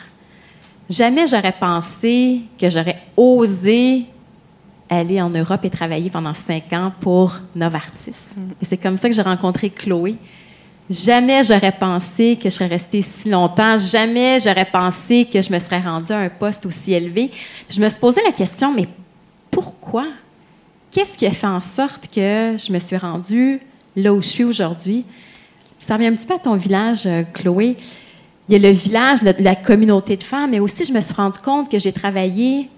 jamais j'aurais pensé que j'aurais osé aller en Europe et travailler pendant cinq ans pour Novartis. Et c'est comme ça que j'ai rencontré Chloé. Jamais j'aurais pensé que je serais restée si longtemps. Jamais j'aurais pensé que je me serais rendue à un poste aussi élevé. Je me suis posé la question, mais pourquoi? Qu'est-ce qui a fait en sorte que je me suis rendue là où je suis aujourd'hui? Ça revient un petit peu à ton village, euh, Chloé. Il y a le village la communauté de femmes, mais aussi je me suis rendu compte que j'ai travaillé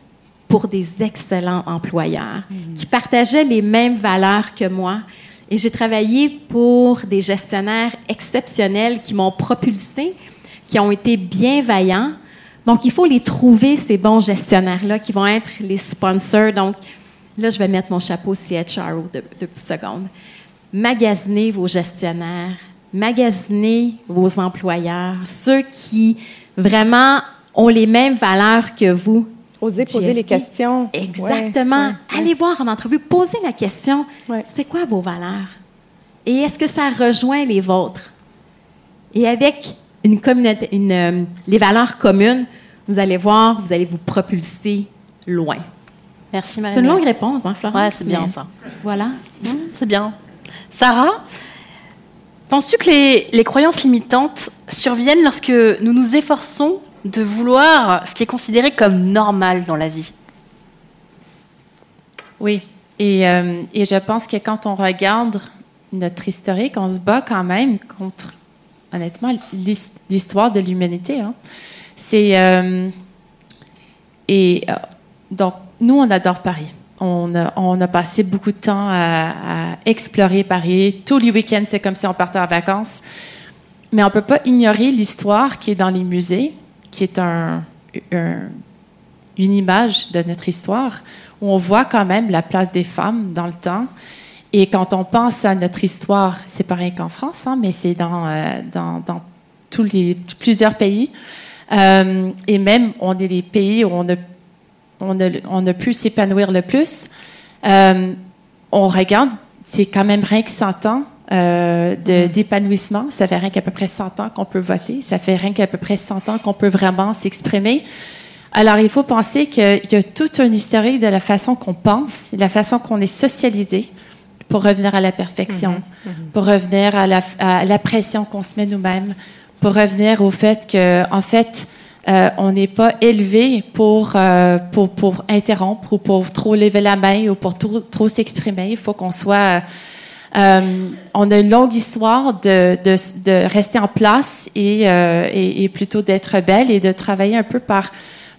pour des excellents employeurs qui partageaient les mêmes valeurs que moi. Et j'ai travaillé pour des gestionnaires exceptionnels qui m'ont propulsé, qui ont été bienveillants. Donc, il faut les trouver, ces bons gestionnaires-là, qui vont être les sponsors. Donc, là, je vais mettre mon chapeau CHRO de deux petites secondes. Magasinez vos gestionnaires, magasinez vos employeurs, ceux qui vraiment ont les mêmes valeurs que vous. Osez poser les questions. Exactement. Ouais, ouais, Allez voir en entrevue, posez la question. C'est quoi vos valeurs? Et est-ce que ça rejoint les vôtres? Et avec une communauté, une, euh, les valeurs communes, vous allez voir, vous allez vous propulser loin. Merci, Marie. C'est une longue réponse, hein, Florence? Ouais, c'est bien mais ça. Voilà. Mmh, c'est bien. Sarah, penses-tu que les, croyances limitantes surviennent lorsque nous nous efforçons de vouloir ce qui est considéré comme normal dans la vie? Oui. Et, euh, et je pense que quand on regarde notre historique, on se bat quand même contre, honnêtement, l'his- l'histoire de l'humanité. hein. C'est. euh, et euh, donc, nous, on adore Paris. On a, passé beaucoup de temps à, explorer Paris. Tous les week-ends, c'est comme si on partait en vacances. Mais on ne peut pas ignorer l'histoire qui est dans les musées, qui est un, un- une image de notre histoire, où on voit quand même la place des femmes dans le temps. Et quand on pense à notre histoire, c'est pas rien qu'en France, hein, mais c'est dans, euh, dans, tous les, plusieurs pays. Euh, et même, on est les pays où on a, on a, on a pu s'épanouir le plus. Euh, on regarde, c'est quand même rien que 100 ans euh, d'épanouissement. Ça fait rien qu'à peu près 100 ans qu'on peut voter. Ça fait rien qu'à peu près 100 ans qu'on peut vraiment s'exprimer. Alors, il faut penser qu'il y a tout un historique de la façon qu'on pense, la façon qu'on est socialisé pour revenir à la perfection, pour revenir à la, à la pression qu'on se met nous-mêmes, pour revenir au fait que, en fait, euh, on n'est pas élevé pour, euh, pour, pour interrompre ou pour trop lever la main ou pour trop, trop s'exprimer. Il faut qu'on soit... euh, on a une longue histoire de, de, de rester en place et, euh, et, et plutôt d'être belle et de travailler un peu par,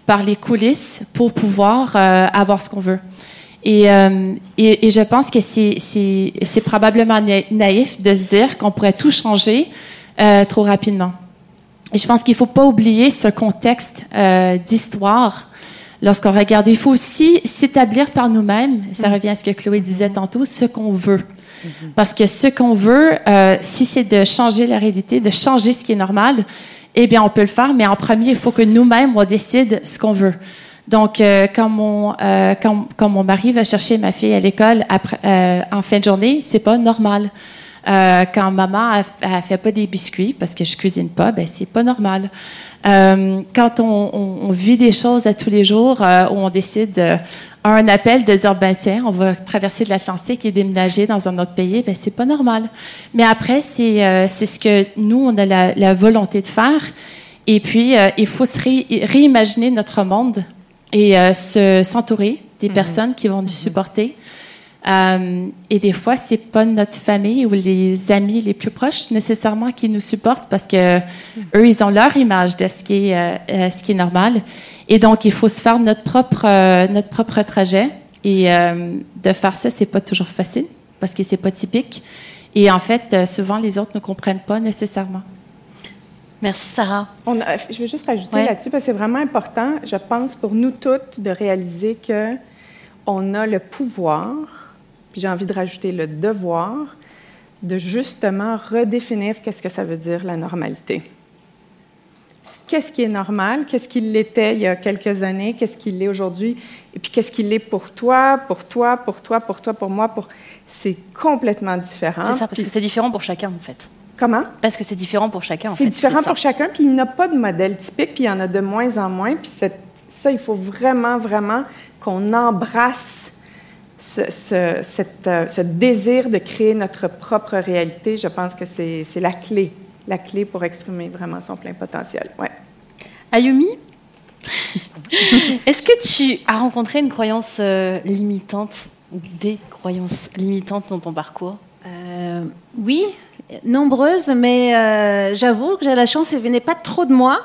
par les coulisses pour pouvoir euh, avoir ce qu'on veut. Et, euh, et, et je pense que c'est- probablement na- naïf de se dire qu'on pourrait tout changer euh, trop rapidement. Et je pense qu'il ne faut pas oublier ce contexte euh, d'histoire. Lorsqu'on regarde, il faut aussi s'établir par nous-mêmes, ça revient à ce que Chloé disait tantôt, ce qu'on veut. Parce que ce qu'on veut, euh, si c'est de changer la réalité, de changer ce qui est normal, eh bien, on peut le faire, mais en premier, il faut que nous-mêmes, on décide ce qu'on veut. Donc, euh, quand, mon, quand, mon mari va chercher ma fille à l'école après, en fin de journée, c'est pas normal. Euh, quand maman elle fait pas des biscuits parce que je cuisine pas, ben c'est pas normal. Euh, quand on, on, on vit des choses à tous les jours euh, où on décide euh, un appel de dire ben tiens on va traverser l'Atlantique et déménager dans un autre pays, ben c'est pas normal. Mais après c'est c'est ce que nous on a la, la volonté de faire. Et puis il faut se ré- réimaginer notre monde et se s'entourer des personnes qui vont nous supporter. Euh, et des fois, c'est pas notre famille ou les amis les plus proches nécessairement qui nous supportent parce que eux, ils ont leur image de ce qui est, euh, euh, ce qui est normal. Et donc, il faut se faire notre propre, euh, notre propre trajet. Et euh, de faire ça, c'est pas toujours facile parce que c'est pas typique. Et en fait, euh, souvent, les autres ne comprennent pas nécessairement. Merci, Sarah. On a- je veux juste rajouter Ouais. là-dessus, parce que c'est vraiment important, je pense, pour nous toutes, de réaliser que on a le pouvoir, puis j'ai envie de rajouter le devoir, de justement redéfinir qu'est-ce que ça veut dire la normalité. qu'est-ce qui est normal, qu'est-ce qu'il l'était il y a quelques années, qu'est-ce qu'il l'est aujourd'hui, et puis qu'est-ce qu'il est pour toi, pour toi, pour toi, pour toi, pour moi, pour... C'est complètement différent. C'est ça, parce Puis- que c'est différent pour chacun, en fait. Comment? Parce que c'est différent pour chacun. C'est différent ça. pour chacun, puis il n'y a pas de modèle typique, puis il y en a de moins en moins. Puis ça, il faut vraiment, vraiment qu'on embrasse ce, ce- cette, euh, ce désir de créer notre propre réalité. Je pense que c'est c'est la clé, la clé pour exprimer vraiment son plein potentiel. Ouais. Ayumi, [LAUGHS] est-ce que tu as rencontré une croyance euh, limitante ou des croyances limitantes dans ton parcours? Euh, oui, nombreuses, mais euh, j'avoue que j'ai la chance, elles ne venaient pas trop de moi,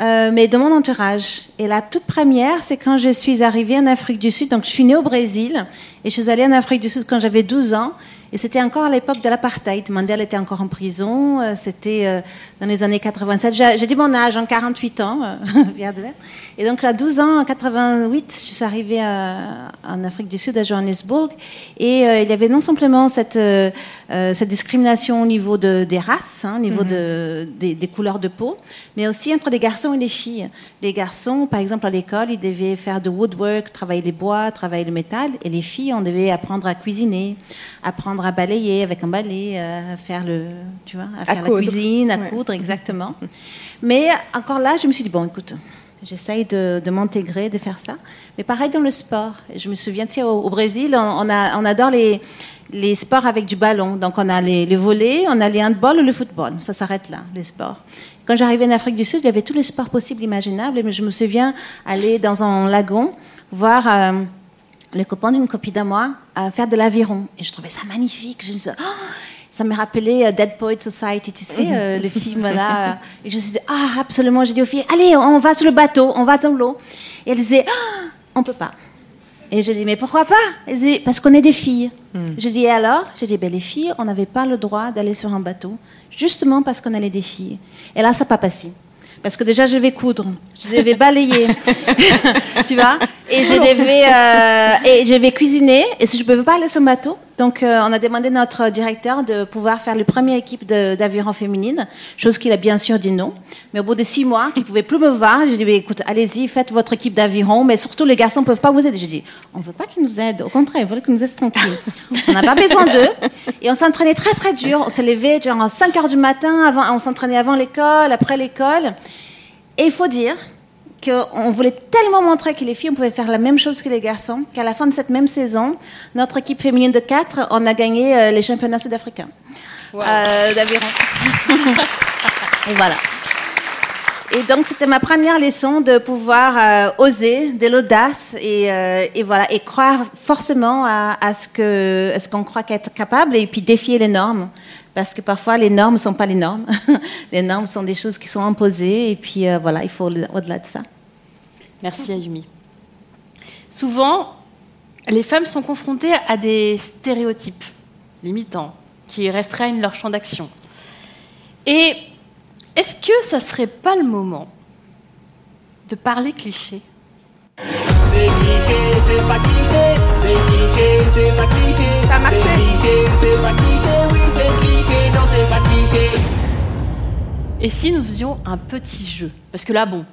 euh, mais de mon entourage. Et la toute première, c'est quand je suis arrivée en Afrique du Sud. Donc, je suis née au Brésil et je suis allée en Afrique du Sud quand j'avais 12 ans. Et c'était encore à l'époque de l'apartheid. Mandela était encore en prison. euh, C'était euh, dans les années 87. J'ai dit mon âge, en 48 ans. euh. [LAUGHS] Et donc, à 12 ans, en 88, je suis arrivée à- en Afrique du Sud, à Johannesburg. Et euh, il y avait non simplement cette, euh, cette discrimination au niveau de, des races, hein, au niveau Mhm. de, des, des couleurs de peau, mais aussi entre les garçons et les filles. Les garçons, par exemple, à l'école, ils devaient faire de woodwork, travailler les bois, travailler le métal. Et les filles, on devait apprendre à cuisiner, apprendre à balayer avec un balai, à faire le, tu vois, à À faire la cuisine, à Ouais. coudre, exactement. [LAUGHS] Mais encore là, je me suis dit, bon, écoute, j'essaye de, de m'intégrer, de faire ça. Mais pareil dans le sport. Je me souviens, tu sais, au, au Brésil, on, on a, on adore les, les sports avec du ballon. Donc, on a les, les volets, on a les handball ou le football. Ça s'arrête là, les sports. Quand j'arrivais en Afrique du Sud, il y avait tous les sports possibles, imaginables. Mais je me souviens aller dans un lagon, voir euh, les copains d'une copine à moi à faire de l'aviron. Et je trouvais ça magnifique. Je me disais, Oh, ça me rappelait euh, Dead Poet Society, tu sais, euh, le film là. [LAUGHS] Et je me suis dit, ah, absolument. J'ai dit aux filles, allez, on va sur le bateau, on va dans l'eau. Et elles disaient, ah, on peut pas. Et je dis, mais pourquoi pas? Elles disaient, parce qu'on est des filles. Je dis, et alors? Je dis, ben, les filles, on n'avait pas le droit d'aller sur un bateau, justement parce qu'on allait des filles. Et là, ça n'a pas passé. Parce que déjà, je vais coudre, je devais balayer, [LAUGHS] [LAUGHS] tu vois, et je devais, euh, et je vais cuisiner, et si je ne pouvais pas aller sur le bateau, donc euh, on a demandé à notre directeur de pouvoir faire la première équipe d'aviron féminine, chose qu'il a bien sûr dit non. Mais au bout de six mois, qu'il ne pouvait plus me voir, j'ai dit, Ben, écoute, allez-y, faites votre équipe d'aviron, mais surtout les garçons ne peuvent pas vous aider. J'ai dit, on ne veut pas qu'ils nous aident, au contraire, ils veulent qu'ils nous aident tranquilles. [LAUGHS] On n'a pas besoin d'eux. Et on s'entraînait très très dur. On se levait genre à 5 heures du matin, avant, on s'entraînait avant l'école, après l'école. Et il faut dire qu'on voulait tellement montrer que les filles on pouvait faire la même chose que les garçons qu'à la fin de cette même saison, notre équipe féminine de 4, on a gagné euh, les championnats sud-africains euh, d'aviron. [LAUGHS] Et voilà. Et donc, c'était ma première leçon de pouvoir euh, oser, de l'audace et, euh, et voilà, et croire forcément à, à ce que, à ce qu'on croit qu'être capable et puis défier les normes. Parce que parfois, les normes ne sont pas les normes. [LAUGHS] les normes sont des choses qui sont imposées et puis euh, voilà, il faut au-delà de ça. Merci Ayumi. Souvent, les femmes sont confrontées à des stéréotypes limitants qui restreignent leur champ d'action. Et est-ce que ça serait pas le moment de parler cliché? Cliché, c'est pas cliché. C'est cliché, c'est pas cliché. C'est cliché, c'est pas cliché. Oui, c'est cliché, non, c'est pas cliché. Et si nous faisions un petit jeu? Parce que là, bon,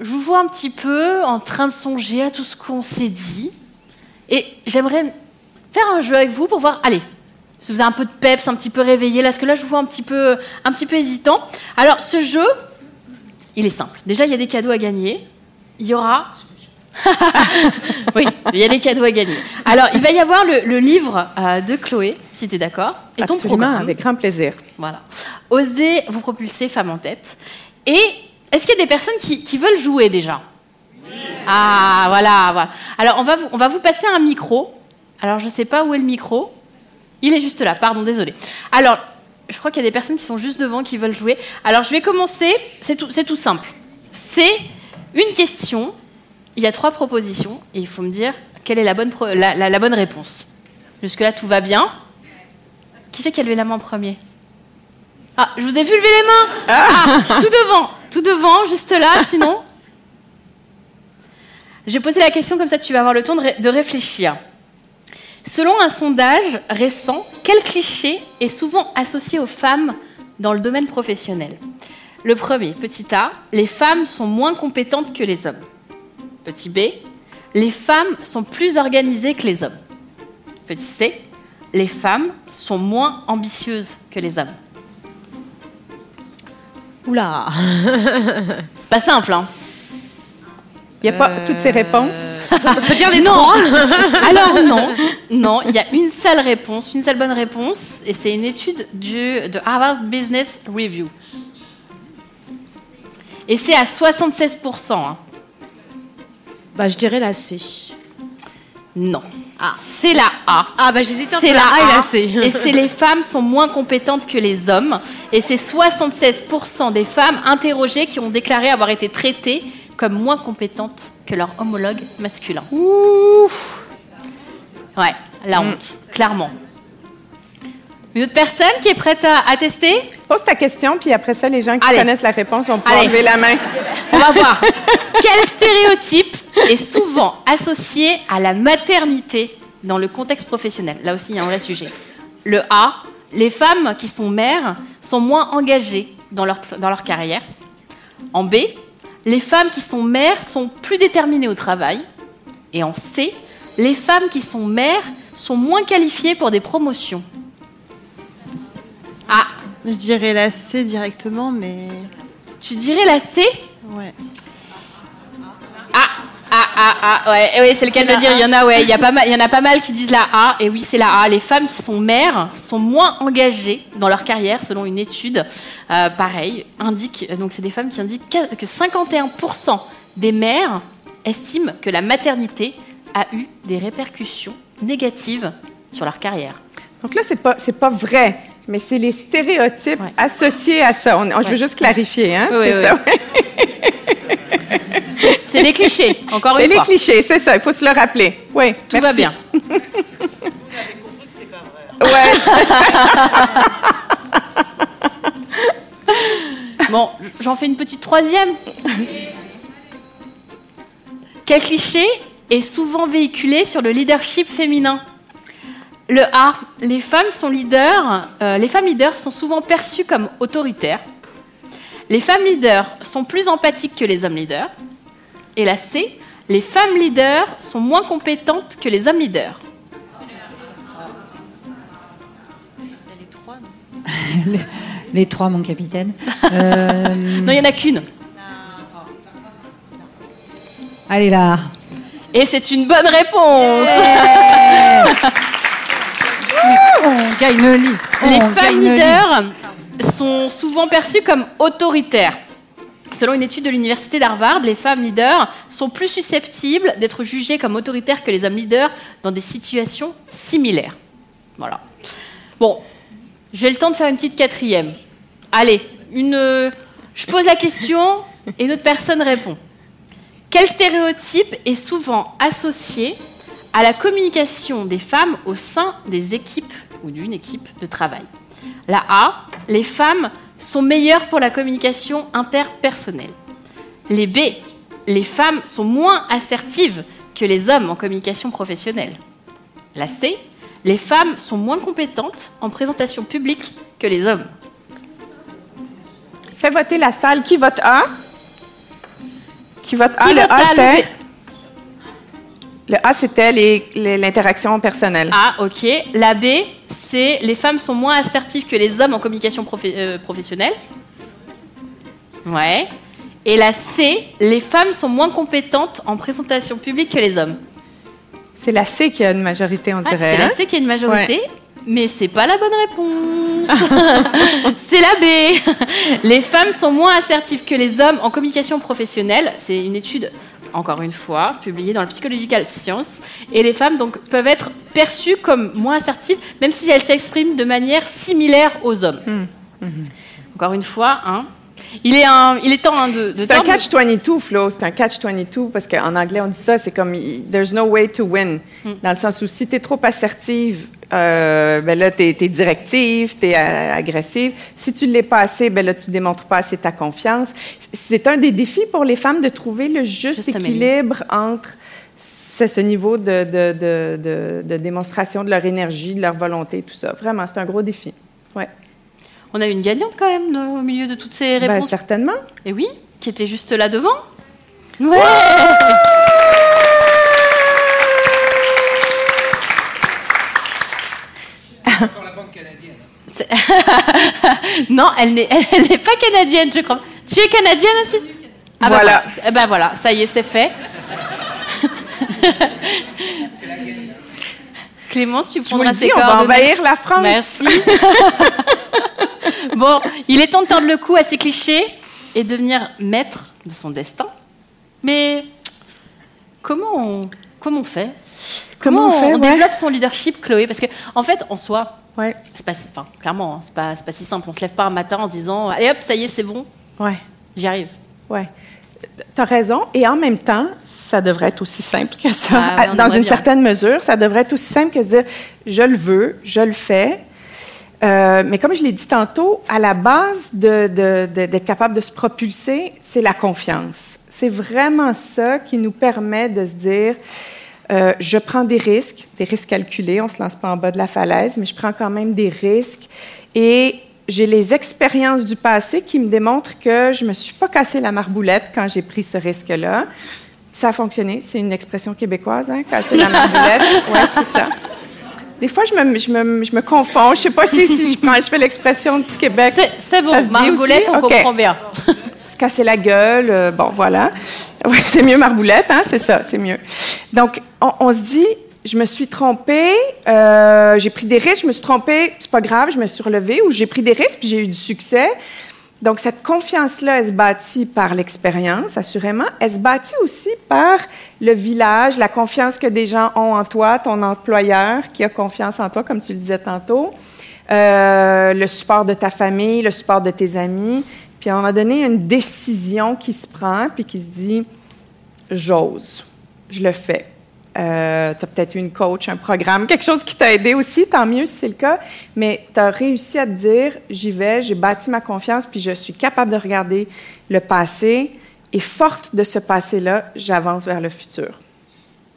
je vous vois un petit peu en train de songer à tout ce qu'on s'est dit. Et j'aimerais faire un jeu avec vous pour voir, allez, si vous avez un peu de peps, un petit peu réveillé, là, parce que là, je vous vois un petit peu, un petit peu hésitant. Alors, ce jeu, il est simple. Déjà, il y a des cadeaux à gagner. Il y aura... [LAUGHS] oui, il y a des cadeaux à gagner. Alors, il va y avoir le, le livre euh, de Chloé, si tu es d'accord. Et ton programme. avec grand plaisir. Voilà. Osez vous propulser femme en tête. Et est-ce qu'il y a des personnes qui, qui veulent jouer déjà? Ah, voilà, voilà. Alors, on va, vous, on va vous passer un micro. Alors, je ne sais pas où est le micro. Il est juste là, pardon, désolé. Alors, je crois qu'il y a des personnes qui sont juste devant qui veulent jouer. Alors, je vais commencer. C'est tout, c'est tout simple. C'est une question. Il y a trois propositions et il faut me dire quelle est la bonne, pro- la, la- la bonne réponse. Jusque-là, tout va bien. Qui c'est qui a levé la main en premier? Ah, je vous ai vu lever les mains Ah, Tout devant, tout devant, juste là, sinon. Je vais poser la question comme ça, tu vas avoir le temps de, ré- de réfléchir. Selon un sondage récent, quel cliché est souvent associé aux femmes dans le domaine professionnel? Le premier, petit A, les femmes sont moins compétentes que les hommes. Petit B, les femmes sont plus organisées que les hommes. Petit C, les femmes sont moins ambitieuses que les hommes. Oula C'est [LAUGHS] pas simple, hein Il n'y a pas toutes ces réponses. On peut dire les non. trois. [LAUGHS] Alors [LAUGHS] non, non, il y a une seule réponse, une seule bonne réponse, et c'est une étude du, de Harvard Business Review. Et c'est à 76%. hein. Bah, je dirais la C. Non. C'est la A. Ah, bah j'hésitais entre C'est la la A et la. C. Et c'est les femmes sont moins compétentes que les hommes. Et c'est 76% des femmes interrogées qui ont déclaré avoir été traitées comme moins compétentes que leurs homologues masculins. Ouf. Ouais, la honte, clairement. Une autre personne qui est prête à, à tester? Pose ta question, puis après ça, les gens qui Allez. connaissent la réponse vont pouvoir Allez. lever la main. On va voir. Quel stéréotype est souvent associé à la maternité dans le contexte professionnel? Là aussi, il y a un vrai sujet. Le A, les femmes qui sont mères sont moins engagées dans leur, dans leur carrière. En B, les femmes qui sont mères sont plus déterminées au travail. Et en C, les femmes qui sont mères sont moins qualifiées pour des promotions. Ah, Je dirais la C directement, mais. tu dirais la C? Ouais. Ah, ah, ah, ah, ouais, eh oui, c'est le cas de le dire. Il y en a, ouais, il y a pas mal, il y en a pas mal qui disent la A. Et oui, c'est la A. Les femmes qui sont mères sont moins engagées dans leur carrière, selon une étude. euh, pareil, indique. Donc, c'est des femmes qui indiquent que que 51% des mères estiment que la maternité a eu des répercussions négatives sur leur carrière. Donc là, c'est pas pas vrai, mais c'est les stéréotypes associés à ça. On- on- Je veux juste clarifier, hein, Oui, c'est oui, ça. [LAUGHS] C'est des clichés, encore C'est une les fois. clichés, c'est ça. Il faut se le rappeler. Oui. Tout va bien. [LAUGHS] Ouais. [LAUGHS] Bon, j'en fais une petite troisième. Quel cliché est souvent véhiculé sur le leadership féminin? Le A, les femmes sont leaders. euh, les femmes leaders sont souvent perçues comme autoritaires. Les femmes leaders sont plus empathiques que les hommes leaders. Et la C, les femmes leaders sont moins compétentes que les hommes leaders. les, [LAUGHS] les trois, mon capitaine. Euh, [LAUGHS] Non, il n'y en a qu'une. Allez là. Et c'est une bonne réponse. [LAUGHS] On gagne le livre. Les femmes leaders sont souvent perçues comme autoritaires. Selon une étude de l'université d'Harvard, les femmes leaders sont plus susceptibles d'être jugées comme autoritaires que les hommes leaders dans des situations similaires. Voilà. Bon, j'ai le temps de faire une petite quatrième. Allez, une, je pose la question et une autre personne répond. Quel stéréotype est souvent associé à la communication des femmes au sein des équipes ou d'une équipe de travail La A, les femmes sont meilleures pour la communication interpersonnelle. Les B, les femmes sont moins assertives que les hommes en communication professionnelle. La C, les femmes sont moins compétentes en présentation publique que les hommes. Fais voter la salle. Qui vote A? Qui vote A? Qui le vote A. Le A, c'était l'interaction personnelle. Ah, ok. La B, c'est les femmes sont moins assertives que les hommes en communication euh, professionnelle. Ouais. Et la C, les femmes sont moins compétentes en présentation publique que les hommes. C'est la C qui a une majorité, on Ah, dirait. c'est la hein? C qui a une majorité, Ouais. mais c'est pas la bonne réponse. [LAUGHS] c'est la B. Les femmes sont moins assertives que les hommes en communication professionnelle. C'est une étude, encore une fois, publiée dans le Psychological Science. Et les femmes donc peuvent être perçues comme moins assertives, même si elles s'expriment de manière similaire aux hommes. Encore une fois, hein. Il est, un, il est temps hein, de, de C'est un tordre- catch-22, Flo. C'est un catch-22 parce qu'en anglais, on dit ça, c'est comme there's no way to win. Dans le sens où si tu es trop assertive, euh, ben là, tu es, directive, tu es agressive. Si tu ne l'es pas assez, ben là, tu démontres pas assez ta confiance. C'est un des défis pour les femmes de trouver le juste, Juste équilibre entre ce, niveau de, de, de, de- de démonstration de leur énergie, de leur volonté, tout ça. Vraiment, c'est un gros défi. Ouais. On a une gagnante quand même au milieu de toutes ces Ben, réponses. certainement. Et oui, qui était juste là devant. Ouais. C'est- [LAUGHS] non, elle n'est elle n'est pas canadienne, je crois. Tu es canadienne aussi? Ah bah Voilà. Eh ben voilà, ça y est, c'est fait. Clémence, tu prendras tes on va coordonnées. envahir la France. Merci. [LAUGHS] bon, il est temps de tendre le cou à ces clichés et devenir maître de son destin. Mais comment on, comment on fait? Comment on fait, ouais. développe son leadership, Chloé? Parce que en fait, en soi, c'est pas, enfin, clairement, hein, c'est pas, c'est pas si simple. On se lève pas un matin en se disant, allez hop, ça y est, c'est bon, Ouais. j'y arrive. Ouais. Tu as raison. Et en même temps, ça devrait être aussi simple que ça. Ah Dans une bien. certaine mesure, ça devrait être aussi simple que de dire je le veux, je le fais. Euh, mais comme je l'ai dit tantôt, à la base de- de- de- d'être capable de se propulser, c'est la confiance. C'est vraiment ça qui nous permet de se dire euh, je prends des risques, des risques calculés, on ne se lance pas en bas de la falaise, mais je prends quand même des risques. Et j'ai les expériences du passé qui me démontrent que je ne me suis pas cassé la marboulette quand j'ai pris ce risque-là. Ça a fonctionné. C'est une expression québécoise, hein, casser la marboulette. [LAUGHS] Oui, c'est ça. Des fois, je me, je me, je me confonds. Je ne sais pas si, si je, prends, je fais l'expression du Québec. C'est bon, Ça se dit marboulette, aussi? on OK. comprend bien. se casser la gueule, euh, bon, voilà. Ouais, c'est mieux marboulette, hein, c'est ça, c'est mieux. Donc, on, on se dit, je me suis trompée, euh, j'ai pris des risques, je me suis trompée, c'est pas grave, je me suis relevée, ou j'ai pris des risques, puis j'ai eu du succès. Donc, cette confiance-là, elle se bâtit par l'expérience, assurément. Elle se bâtit aussi par le village, la confiance que des gens ont en toi, ton employeur qui a confiance en toi, comme tu le disais tantôt, euh, le support de ta famille, le support de tes amis. Puis à un moment donné, une décision qui se prend, puis qui se dit j'ose, je le fais. Euh, tu as peut-être eu une coach, un programme, quelque chose qui t'a aidé aussi, tant mieux si c'est le cas, mais tu as réussi à te dire j'y vais, j'ai bâti ma confiance, puis je suis capable de regarder le passé, et forte de ce passé-là, j'avance vers le futur.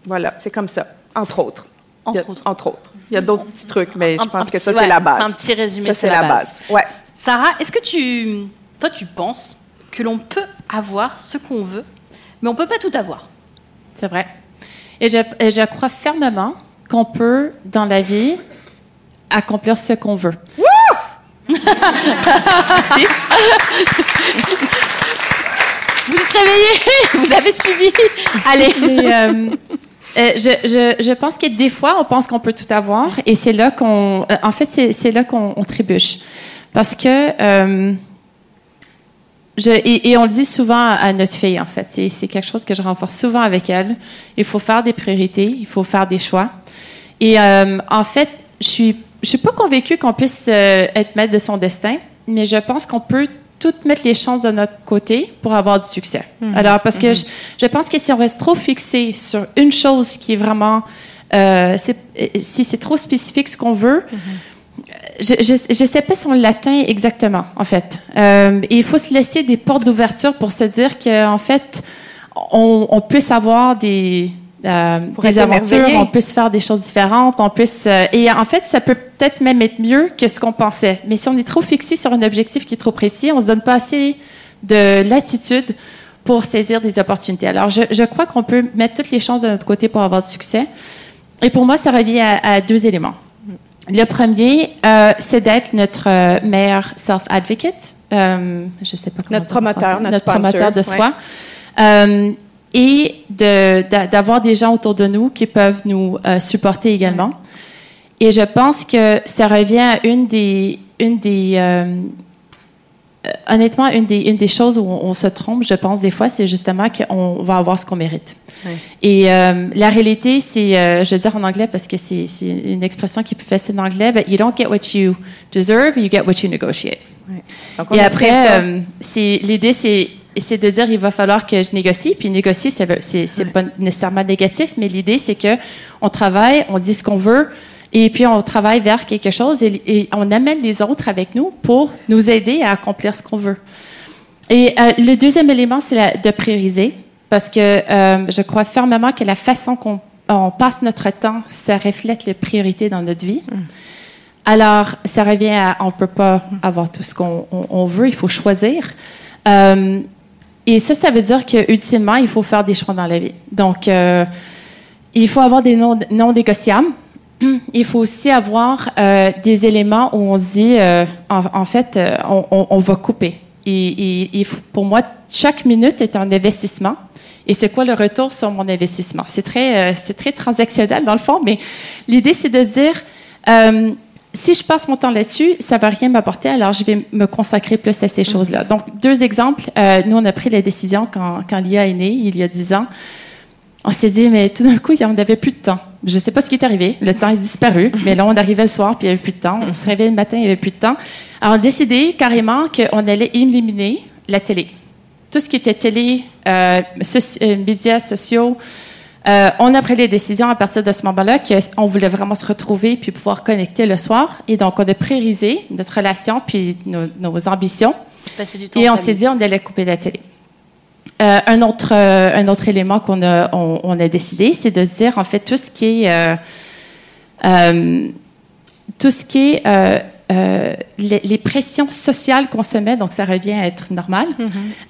Voilà, c'est comme ça, entre autres. Il y a- entre autres. Il y a d'autres petits trucs, mais je pense que ça, c'est ouais, la base. C'est un petit résumé, Ça, c'est la base. Ouais. Sarah, est-ce que tu, toi, tu penses que l'on peut avoir ce qu'on veut, mais on peut pas tout avoir? C'est vrai. Et je, et je crois fermement qu'on peut, dans la vie, accomplir ce qu'on veut. Merci. Vous êtes réveillés, vous avez suivi. Allez. Et, euh, euh, je, je, je pense que des fois, on pense qu'on peut tout avoir, et c'est là qu'on, euh, en fait, c'est, là qu'on on trébuche, parce que euh, je, et, et on le dit souvent à notre fille, en fait, c'est, quelque chose que je renforce souvent avec elle. Il faut faire des priorités, il faut faire des choix. Et euh, en fait, je suis, je suis pas convaincue qu'on puisse euh, être maître de son destin, mais je pense qu'on peut toutes mettre les chances de notre côté pour avoir du succès. Mhm. Alors, parce que Mhm. je, je pense que si on reste trop fixé sur une chose qui est vraiment, euh, si c'est trop spécifique ce qu'on veut, je ne sais pas si on l'atteint exactement, en fait. Euh, et il faut se laisser des portes d'ouverture pour se dire qu'en fait, on, on puisse avoir des, euh, des aventures, on puisse faire des choses différentes, on puisse... euh, et en fait, ça peut peut-être même être mieux que ce qu'on pensait. Mais si on est trop fixé sur un objectif qui est trop précis, on ne se donne pas assez de latitude pour saisir des opportunités. Alors, je, je crois qu'on peut mettre toutes les chances de notre côté pour avoir du succès. Et pour moi, ça revient à, à deux éléments. Le premier, euh, c'est d'être notre euh, meilleur self-advocate. Euh, je sais pas comment Notre promoteur, notre notre promoteur de soi. Euh, et de- d'avoir des gens autour de nous qui peuvent nous supporter également. Et je pense que ça revient à une des, une des honnêtement, une des, une des choses où on, on se trompe, je pense, des fois, c'est justement qu'on va avoir ce qu'on mérite. Et euh, la réalité, c'est, euh, je vais dire en anglais parce que c'est une expression qui est plus facile en anglais, but you don't get what you deserve, you get what you negotiate. Donc, Et après, euh, c'est l'idée, c'est de dire il va falloir que je négocie. Puis négocier, c'est le- c'est c'est pas nécessairement négatif, mais l'idée c'est que on travaille, on dit ce qu'on veut, et puis on travaille vers quelque chose et, on amène les autres avec nous pour nous aider à accomplir ce qu'on veut. Et euh, le deuxième élément, c'est de prioriser, parce que euh, je crois fermement que la façon qu'on on passe notre temps, ça reflète les priorités dans notre vie. Alors, ça revient à on ne peut pas avoir tout ce qu'on on- on veut, il faut choisir. Euh, et ça, ça veut dire qu'ultimement, il faut faire des choix dans la vie. Donc, euh, il faut avoir des non, non négociables. Il faut aussi avoir euh, des éléments où on se dit, euh, en, en fait, euh, on, on- on va couper. Et, et- et pour moi, chaque minute est un investissement. Et c'est quoi le retour sur mon investissement? C'est très, euh, c'est très transactionnel dans le fond, mais l'idée, c'est de se dire, euh, si je passe mon temps là-dessus, ça va rien m'apporter, alors je vais me consacrer plus à ces choses-là. Donc, deux exemples. Euh, nous, on a pris la décision quand, quand Lia est née, il y a dix ans. On s'est dit, mais tout d'un coup, on n'avait plus de temps. Je ne sais pas ce qui est arrivé. Le temps est disparu. [LAUGHS] Mais là, on arrivait le soir, puis il n'y avait plus de temps. On se réveillait le matin, il n'y avait plus de temps. Alors, on a décidé carrément qu'on allait éliminer la télé. Tout ce qui était télé, euh, soci- euh, médias sociaux, euh, on a pris les décisions à partir de ce moment-là qu'on voulait vraiment se retrouver puis pouvoir connecter le soir. Et donc, on a priorisé notre relation puis nos, nos ambitions. Et on s'est dit, on allait couper la télé. Euh, un, autre, euh, un autre élément qu'on a, on, on a décidé, c'est de se dire, en fait, tout ce qui est, euh, tout ce qui est les, les pressions sociales qu'on se met, donc ça revient à être normal.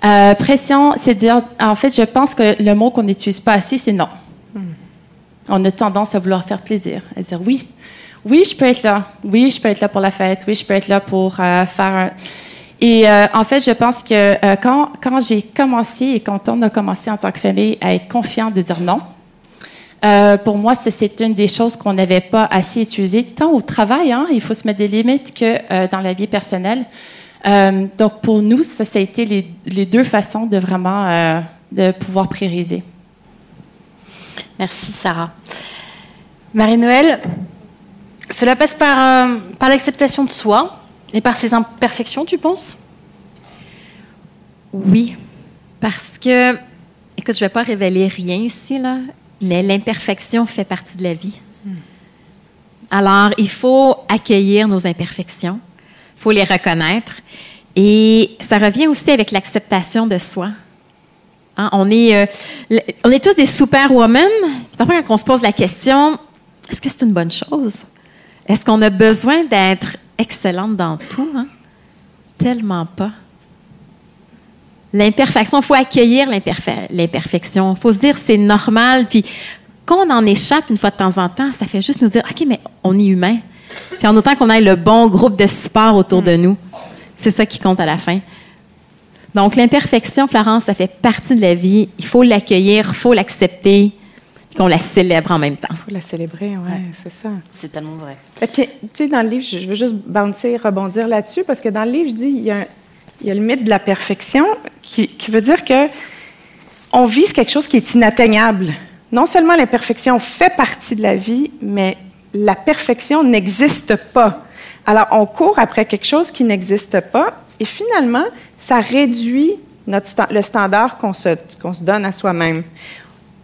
Euh, pression, c'est dire, en fait, je pense que le mot qu'on n'utilise pas assez, c'est non. On a tendance à vouloir faire plaisir, à dire oui. Oui, je peux être là. Oui, je peux être là pour la fête. Oui, je peux être là pour faire un... Et euh, en fait, je pense que euh, quand, j'ai commencé et quand on a commencé en tant que famille à être confiant de dire non, pour moi, c'est une des choses qu'on n'avait pas assez utilisées, tant au travail, hein, il faut se mettre des limites que euh, dans la vie personnelle. Donc, pour nous, ça, a été les, deux façons de vraiment de pouvoir prioriser. Merci Sarah. Marie-Noël, cela passe par, par l'acceptation de soi et par ses imperfections, tu penses? Oui, parce que, écoute, je ne vais pas révéler rien ici, là, mais l'imperfection fait partie de la vie. Alors, il faut accueillir nos imperfections, il faut les reconnaître, et ça revient aussi avec l'acceptation de soi. Hein, on, est, euh, on est tous des superwomen, parfois quand on se pose la question, est-ce que c'est une bonne chose? Est-ce qu'on a besoin d'être excellente dans tout? hein? Tellement pas. L'imperfection, il faut accueillir l'imperfe- l'imperfection. Il faut se dire c'est normal. Puis quand on en échappe une fois de temps en temps, ça fait juste nous dire OK, mais on est humain. Puis en autant qu'on ait le bon groupe de support autour de nous, c'est ça qui compte à la fin. Donc l'imperfection, Florence, ça fait partie de la vie. Il faut l'accueillir, il faut l'accepter, qu'on la célèbre en même temps. Il faut la célébrer, oui, c'est ça. C'est tellement vrai. Et puis, tu sais, dans le livre, je veux juste bouncer, rebondir là-dessus, parce que dans le livre, je dis, il y a, un- il y a le mythe de la perfection qui, qui veut dire que on vise quelque chose qui est inatteignable. Non seulement l'imperfection fait partie de la vie, mais la perfection n'existe pas. Alors, on court après quelque chose qui n'existe pas, et finalement, ça réduit notre sta- le standard qu'on se, qu'on se donne à soi-même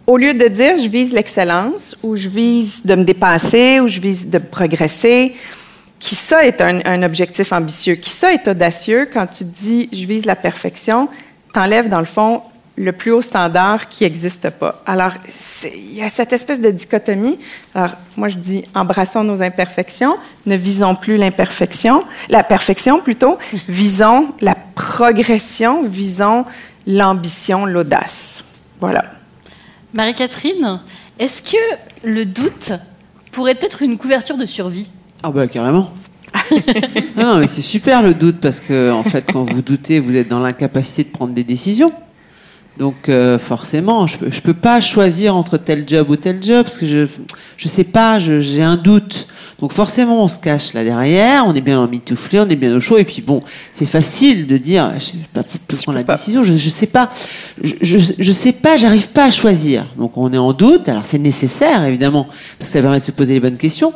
au lieu de dire je vise l'excellence ou je vise de me dépasser ou je vise de progresser, qui ça est un, un objectif ambitieux, qui ça est audacieux quand tu dis je vise la perfection, t'enlèves dans le fond le plus haut standard qui n'existe pas? Alors, il y a cette espèce de dichotomie. Alors, moi, je dis, embrassons nos imperfections, ne visons plus l'imperfection, la perfection plutôt, [LAUGHS] visons la progression, visons l'ambition, l'audace. Voilà. Marie-Catherine, est-ce que le doute pourrait être une couverture de survie? Ah bah carrément. non, non, mais c'est super le doute parce que en fait, quand vous doutez, vous êtes dans l'incapacité de prendre des décisions. Donc euh, forcément, je je peux pas choisir entre tel job ou tel job parce que je je sais pas, j'ai un doute. Donc forcément, on se cache là derrière, on est bien emmitouflé, on est bien au chaud et puis bon, c'est facile de dire, je pas prendre la décision, je, je sais pas, je, je, je sais pas, j'arrive pas à choisir. Donc on est en doute. Alors c'est nécessaire évidemment parce que ça permet de se poser les bonnes questions.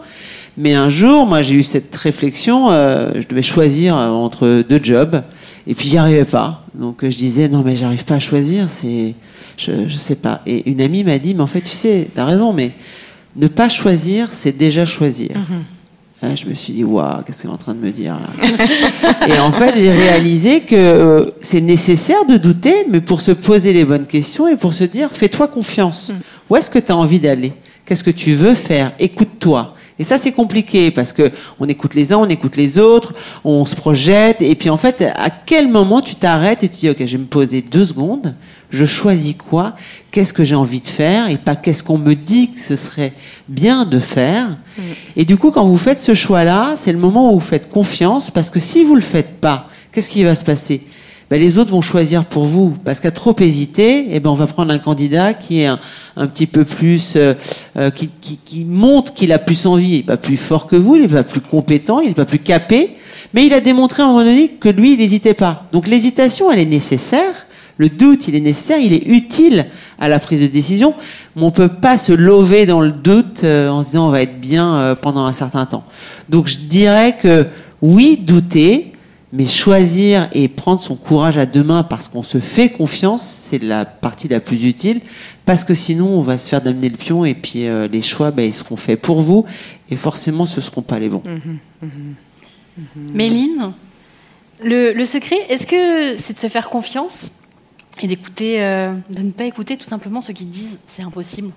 Mais un jour, moi, j'ai eu cette réflexion. euh, je devais choisir euh, entre deux jobs, et puis j'y arrivais pas. Donc euh, je disais non, mais j'arrive pas à choisir. C'est, je, je sais pas. Et une amie m'a dit, mais en fait, tu sais, t'as raison, mais ne pas choisir, c'est déjà choisir. Là, je me suis dit, waouh, qu'est-ce qu'elle est en train de me dire là? [LAUGHS] Et en fait, j'ai réalisé que euh, c'est nécessaire de douter, mais pour se poser les bonnes questions et pour se dire, fais-toi confiance. Où est-ce que tu as envie d'aller? Qu'est-ce que tu veux faire? Écoute-toi. Et ça, c'est compliqué parce que on écoute les uns, on écoute les autres, on se projette. Et puis, en fait, à quel moment tu t'arrêtes et tu dis, OK, je vais me poser deux secondes. Je choisis quoi Qu'est-ce que j'ai envie de faire Et pas qu'est-ce qu'on me dit que ce serait bien de faire. Et du coup, quand vous faites ce choix-là, c'est le moment où vous faites confiance parce que si vous le faites pas, qu'est-ce qui va se passer? Ben, les autres vont choisir pour vous. Parce qu'à trop hésiter, eh ben, on va prendre un candidat qui est un, petit peu plus, euh, euh, qui, montre qu'il a plus envie. Il n'est pas plus fort que vous, il n'est pas plus compétent, il n'est pas plus capé, mais il a démontré à un moment donné que lui, il n'hésitait pas. Donc l'hésitation, elle est nécessaire. Le doute, il est nécessaire, il est utile à la prise de décision, mais on peut pas se lever dans le doute euh, en se disant on va être bien pendant un certain temps. Donc je dirais que oui, douter, mais choisir et prendre son courage à deux mains parce qu'on se fait confiance, c'est la partie la plus utile. Parce que sinon, on va se faire d'amener le pion et puis euh, les choix, ben, ils seront faits pour vous et forcément, ce seront pas les bons. Méline, le, le secret, est-ce que c'est de se faire confiance et d'écouter, euh, de ne pas écouter tout simplement ceux qui disent c'est impossible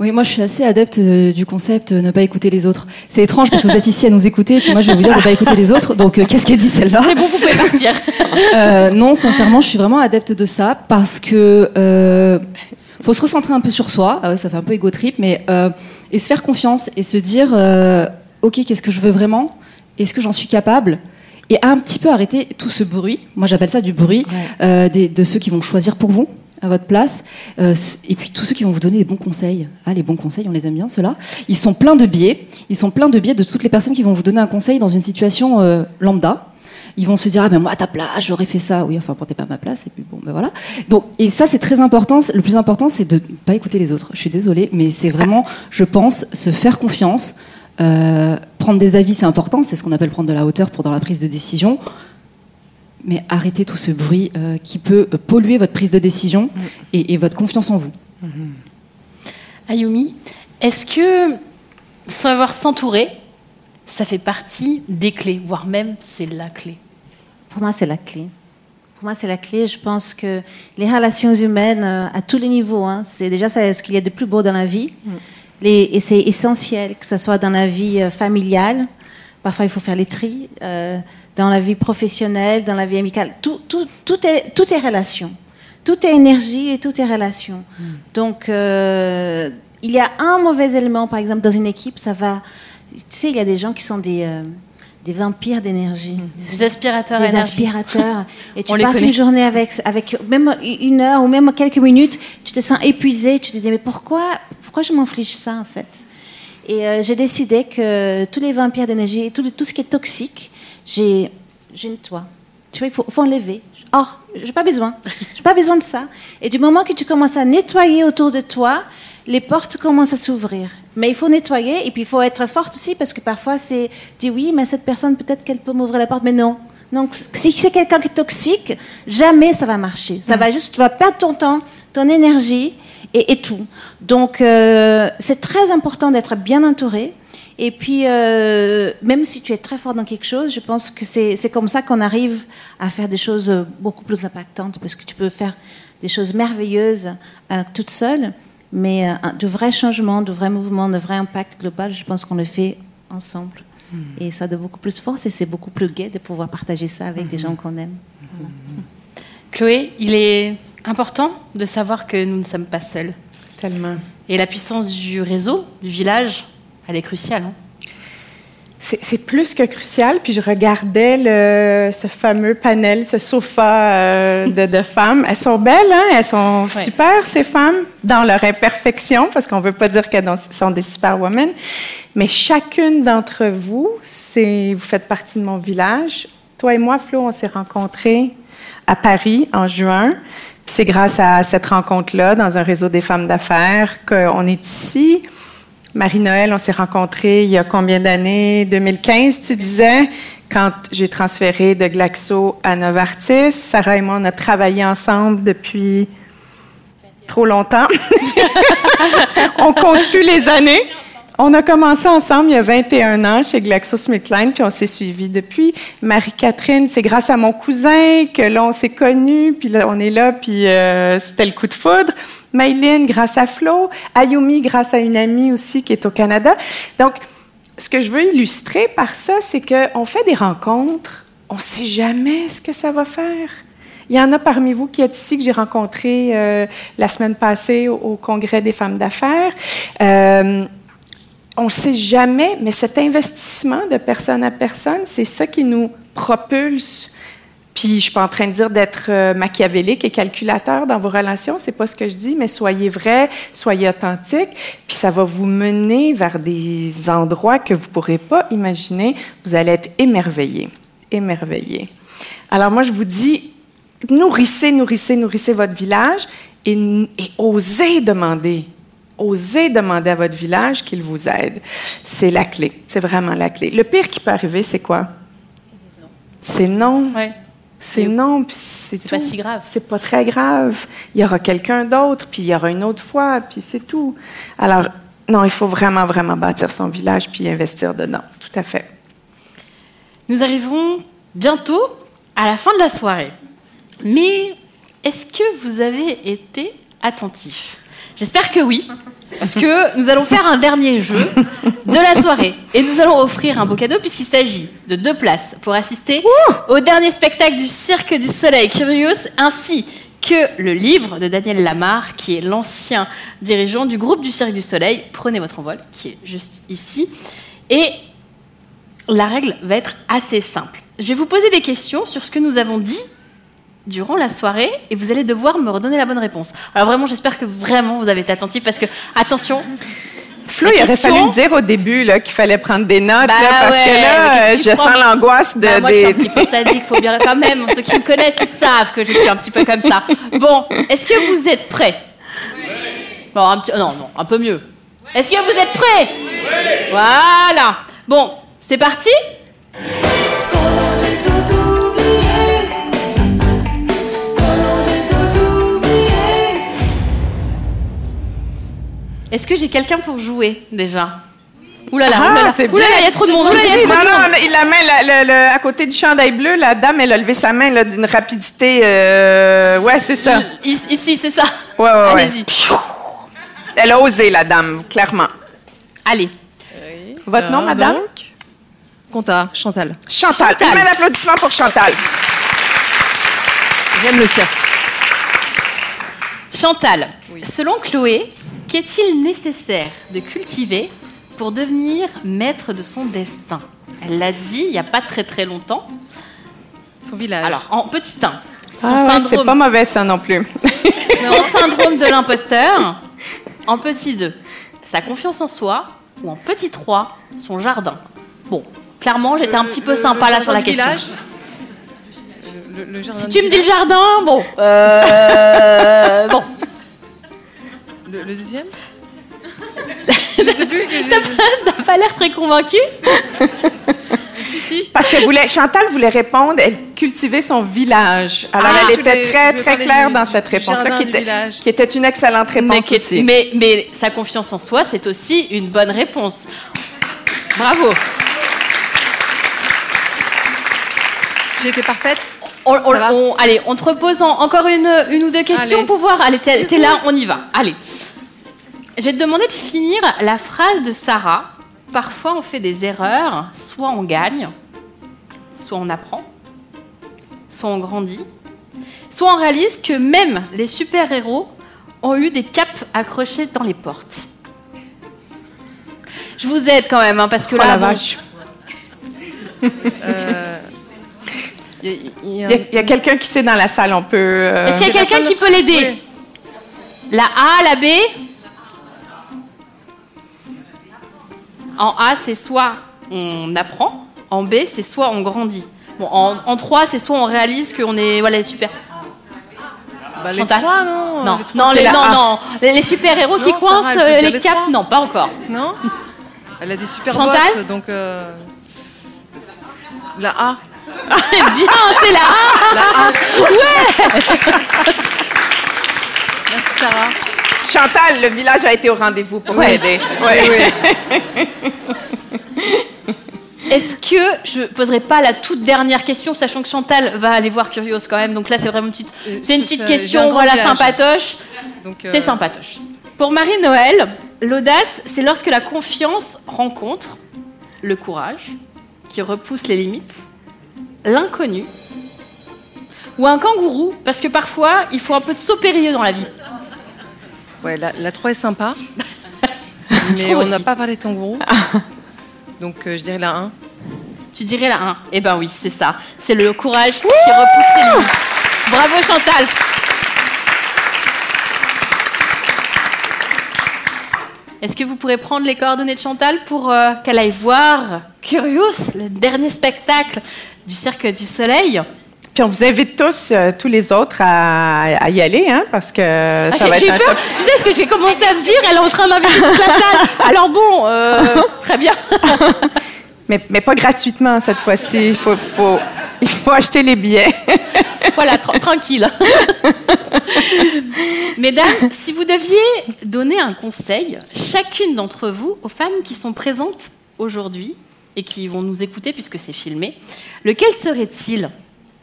Oui, moi je suis assez adepte euh, du concept euh, ne pas écouter les autres. C'est étrange parce que vous êtes ici à nous écouter, et puis moi je vais vous dire de ne pas écouter les autres. Donc euh, qu'est-ce qu'elle dit celle-là C'est bon, vous pouvez partir. [LAUGHS] Euh, non, sincèrement, je suis vraiment adepte de ça parce que euh, faut se recentrer un peu sur soi. Ah ouais, ça fait un peu égo trip, mais et se faire confiance et se dire ok, qu'est-ce que je veux vraiment? Est-ce que j'en suis capable? Et un petit peu arrêter tout ce bruit. Moi, j'appelle ça du bruit des- de ceux qui vont choisir pour vous à votre place, euh, et puis tous ceux qui vont vous donner des bons conseils. Ah, les bons conseils, on les aime bien, ceux-là. Ils sont pleins de biais. Ils sont pleins de biais de toutes les personnes qui vont vous donner un conseil dans une situation euh, lambda. Ils vont se dire ah ben moi à ta place j'aurais fait ça oui enfin t'es pas à ma place et puis bon ben voilà donc et ça c'est très important le plus important c'est de pas écouter les autres je suis désolée mais c'est vraiment je pense se faire confiance euh, prendre des avis c'est important c'est ce qu'on appelle prendre de la hauteur pour dans la prise de décision mais arrêtez tout ce bruit euh, qui peut euh, polluer votre prise de décision et, et votre confiance en vous Ayumi, est-ce que savoir s'entourer, ça fait partie des clés, voire même c'est la clé? Pour moi, c'est la clé. Pour moi, c'est la clé. Je pense que les relations humaines, euh, à tous les niveaux, hein, c'est déjà ça, ce qu'il y a de plus beau dans la vie. Les- et c'est essentiel, que ce soit dans la vie familiale, parfois il faut faire les tris, euh, dans la vie professionnelle, dans la vie amicale. Tout, tout, tout, est, tout est relation. Tout est énergie et tout est relation. Donc, euh, il y a un mauvais élément, par exemple, dans une équipe, ça va. Tu sais, il y a des gens qui sont des, euh, des vampires d'énergie. Des aspirateurs Des aspirateurs. [LAUGHS] Et tu On passes une journée avec, avec même une heure ou même quelques minutes, tu te sens épuisé, tu te dis mais pourquoi, pourquoi je m'inflige ça en fait? Et euh, j'ai décidé que tous les vampires d'énergie, tout, tout ce qui est toxique, j'ai, je nettoie. Tu vois, il faut, faut enlever. Oh, j'ai pas besoin. J'ai pas besoin de ça. Et du moment que tu commences à nettoyer autour de toi, les portes commencent à s'ouvrir. Mais il faut nettoyer et puis il faut être forte aussi parce que parfois c'est dis oui, mais cette personne peut-être qu'elle peut m'ouvrir la porte, mais non. Donc si c'est quelqu'un qui est toxique, jamais ça va marcher. Ça va juste, tu vas perdre ton temps, ton énergie et, et tout. Donc euh, c'est très important d'être bien entouré. Et puis, euh, même si tu es très fort dans quelque chose, je pense que c'est c'est comme ça qu'on arrive à faire des choses beaucoup plus impactantes, parce que tu peux faire des choses merveilleuses euh, toute seule, mais euh, un- de vrais changements, de vrais mouvements, de vrais impacts global, je pense qu'on le fait ensemble. Et ça a de beaucoup plus de force et c'est beaucoup plus gai de pouvoir partager ça avec des gens qu'on aime. Chloé, il est important de savoir que nous ne sommes pas seuls. Tellement. Et la puissance du réseau, du village, elle est cruciale. hein. C'est plus que crucial. Puis je regardais le, ce fameux panel, ce sofa euh, de, de femmes. Elles sont belles, hein? Elles sont super, ces femmes, dans leur imperfection, parce qu'on ne veut pas dire qu'elles sont des superwomen. Mais chacune d'entre vous, vous faites partie de mon village. Toi et moi, Flo, on s'est rencontrés à Paris en juin. Puis c'est grâce à cette rencontre-là, dans un réseau des femmes d'affaires, qu'on est ici. Marie-Noël, on s'est rencontrés il y a combien d'années? 2015, tu disais, quand j'ai transféré de Glaxo à Novartis. Sarah et moi, on a travaillé ensemble depuis trop longtemps. [LAUGHS] on compte plus les années. On a commencé ensemble il y a 21 ans chez GlaxoSmithKline, puis on s'est suivis depuis. Marie-Catherine, c'est grâce à mon cousin que là, on s'est connus, puis là, on est là, puis euh, c'était le coup de foudre. Maïline, grâce à Flo. Ayumi, grâce à une amie aussi qui est au Canada. Donc, ce que je veux illustrer par ça, c'est qu'on fait des rencontres, on ne sait jamais ce que ça va faire. Il y en a parmi vous qui êtes ici que j'ai rencontré euh, la semaine passée au, au Congrès des femmes d'affaires. Euh, on ne sait jamais, mais cet investissement de personne à personne, c'est ça qui nous propulse. Puis je suis pas en train de dire d'être euh, machiavélique et calculateur dans vos relations, c'est pas ce que je dis, mais soyez vrai, soyez authentique, puis ça va vous mener vers des endroits que vous pourrez pas imaginer. Vous allez être émerveillés, émerveillés. Alors moi je vous dis, nourrissez, nourrissez, nourrissez votre village et, et osez demander osez demander à votre village qu'il vous aide. C'est la clé. C'est vraiment la clé. Le pire qui peut arriver, c'est quoi? C'est non. C'est non, puis c'est pas si grave. C'est pas très grave. Il y aura quelqu'un d'autre, puis il y aura une autre fois, puis c'est tout. Alors, non, il faut vraiment, vraiment bâtir son village puis investir dedans. Tout à fait. Nous arrivons bientôt à la fin de la soirée. Mais est-ce que vous avez été attentifs J'espère que oui, parce que nous allons faire un dernier jeu de la soirée. Et nous allons offrir un beau cadeau puisqu'il s'agit de deux places pour assister au dernier spectacle du Cirque du Soleil Curious, ainsi que le livre de Daniel Lamar, qui est l'ancien dirigeant du groupe du Cirque du Soleil, Prenez votre envol, qui est juste ici. Et la règle va être assez simple. Je vais vous poser des questions sur ce que nous avons dit durant la soirée et vous allez devoir me redonner la bonne réponse. Alors vraiment, j'espère que vraiment vous avez été attentif parce que, attention, Flo, il aurait fallu me dire au début là, qu'il fallait prendre des notes, Bah là, parce ouais, que là, que je sens l'angoisse de, Bah, moi, je suis un des... petit peu sadique, faut bien quand même. Ceux qui me connaissent, ils savent que je suis un petit peu comme ça. Bon, est-ce que vous êtes prêts? Bon, un petit... non, non, un peu mieux. Est-ce que vous êtes prêts? Voilà. Bon, c'est parti? Est-ce que j'ai quelqu'un pour jouer déjà? Ouh là là, Ah, là c'est bien. il y a trop de monde. il y a de non, monde. non, il la main la- le- le- à côté du chandail bleu, la dame, elle a levé sa main là, d'une rapidité. euh, Ouais, c'est ça. I- Ici, c'est ça. Ouais, ouais, ouais. Allez-y. Elle a osé, la dame, clairement. Allez. Votre nom, madame? Compta, Chantal. Chantal. Chantal. Une main d'applaudissement pour Chantal. J'aime le cirque. Chantal, selon Chloé, qu'est-il nécessaire de cultiver pour devenir maître de son destin? Elle l'a dit il n'y a pas très très longtemps. Son village. Alors, en petit 1, son, Ah ouais, c'est syndrome, pas mauvais, ça non plus. [LAUGHS] son syndrome de l'imposteur. En petit 2, sa confiance en soi. Ou en petit 3, son jardin. Bon, clairement, j'étais un petit peu sympa là sur la question. Le, le jardin Si tu me dis le village. jardin, bon. Euh, [LAUGHS] bon. Le, le deuxième [LAUGHS] Je sais plus. T'as pas, pas l'air très convaincu Si, si. Parce que voulait, Chantal voulait répondre, elle cultivait son village. Alors, Ah, elle était très, très claire dans cette réponse-là, qui qui était une excellente réponse mais, qui aussi. mais, mais sa confiance en soi, c'est aussi une bonne réponse. Bravo. J'ai été parfaite On, allez, on te repose en- encore une, une ou deux questions Allez. pour voir. Allez, t'es t'es là, on y va. Allez. Je vais te demander de finir la phrase de Sarah. Parfois, on fait des erreurs. Soit on gagne, soit on apprend, soit on grandit, soit on réalise que même les super-héros ont eu des capes accrochées dans les portes. Je vous aide quand même, hein, parce que Oh là, la bon, vache. Euh, Il y a- quelqu'un qui sait dans la salle, on peut... euh, Est-ce qu'il y a quelqu'un qui peut l'aider? La A, la B? En A, c'est soit on apprend, en B, c'est soit on grandit. Bon, en, en 3, c'est soit on réalise qu'on est voilà, super. Bah, les trois, non Non, Les non, les, non, non. Les, les super-héros qui coincent Sarah, euh, les capes, non, pas encore. Non Elle a des super Chantal bottes, donc... euh, La A. C'est bien, c'est la A. Ouais Merci Sarah. Chantal, le village a été au rendez-vous pour Oui. t'aider. Oui, [LAUGHS] Est-ce que je poserai pas la toute dernière question, sachant que Chantal va aller voir Curios quand même. Donc là, c'est vraiment une petite, c'est une petite question, voilà, sympatoche. Donc, euh, C'est sympatoche. Pour Marie-Noël, l'audace, c'est lorsque la confiance rencontre le courage, qui repousse les limites, l'inconnu, ou un kangourou, parce que parfois, il faut un peu de saut périlleux dans la vie. Ouais, la, la 3 est sympa. [LAUGHS] mais on n'a pas parlé de kangourou. Donc euh, je dirais la 1. Tu dirais la 1 Eh ben oui, c'est ça. C'est le courage qui repousse les limites. Bravo Chantal Est-ce que vous pourrez prendre les coordonnées de Chantal pour euh, qu'elle aille voir Curious, le dernier spectacle du Cirque du Soleil Puis on vous invite tous, euh, tous les autres, à, à y aller, hein, parce que Ah, ça j'ai- va être un peur. top. Tu sais ce que j'ai commencé à me dire? Elle est en train d'inviter toute la salle. Alors bon, euh, [LAUGHS] très bien. [LAUGHS] Mais, mais pas gratuitement cette fois-ci. Il faut, faut- il faut acheter les billets. [LAUGHS] voilà, tra- tranquille. Mesdames, si vous deviez donner un conseil, chacune d'entre vous, aux femmes qui sont présentes aujourd'hui et qui vont nous écouter puisque c'est filmé, lequel serait-il?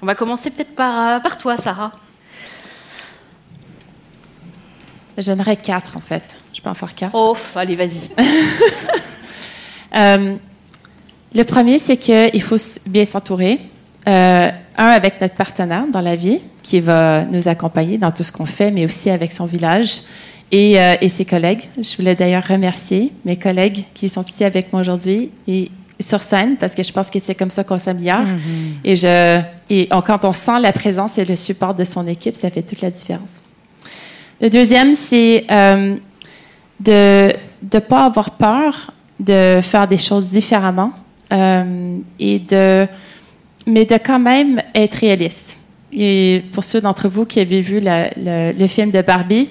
On va commencer peut-être par, euh, par toi, Sarah. J'en aurais quatre, en fait. Je peux en faire quatre. Oh, allez, vas-y. [LAUGHS] Euh, le premier, c'est qu'il faut bien s'entourer. Euh, un, avec notre partenaire dans la vie, qui va nous accompagner dans tout ce qu'on fait, mais aussi avec son village et, euh, et ses collègues. Je voulais d'ailleurs remercier mes collègues qui sont ici avec moi aujourd'hui et sur scène, parce que je pense que c'est comme ça qu'on s'améliore. Et, je, et on- quand on sent la présence et le support de son équipe, ça fait toute la différence. Le deuxième, c'est euh, de ne pas avoir peur de faire des choses différemment euh, et de, mais de quand même être réaliste. Et pour ceux d'entre vous qui avez vu la- le, le film de Barbie,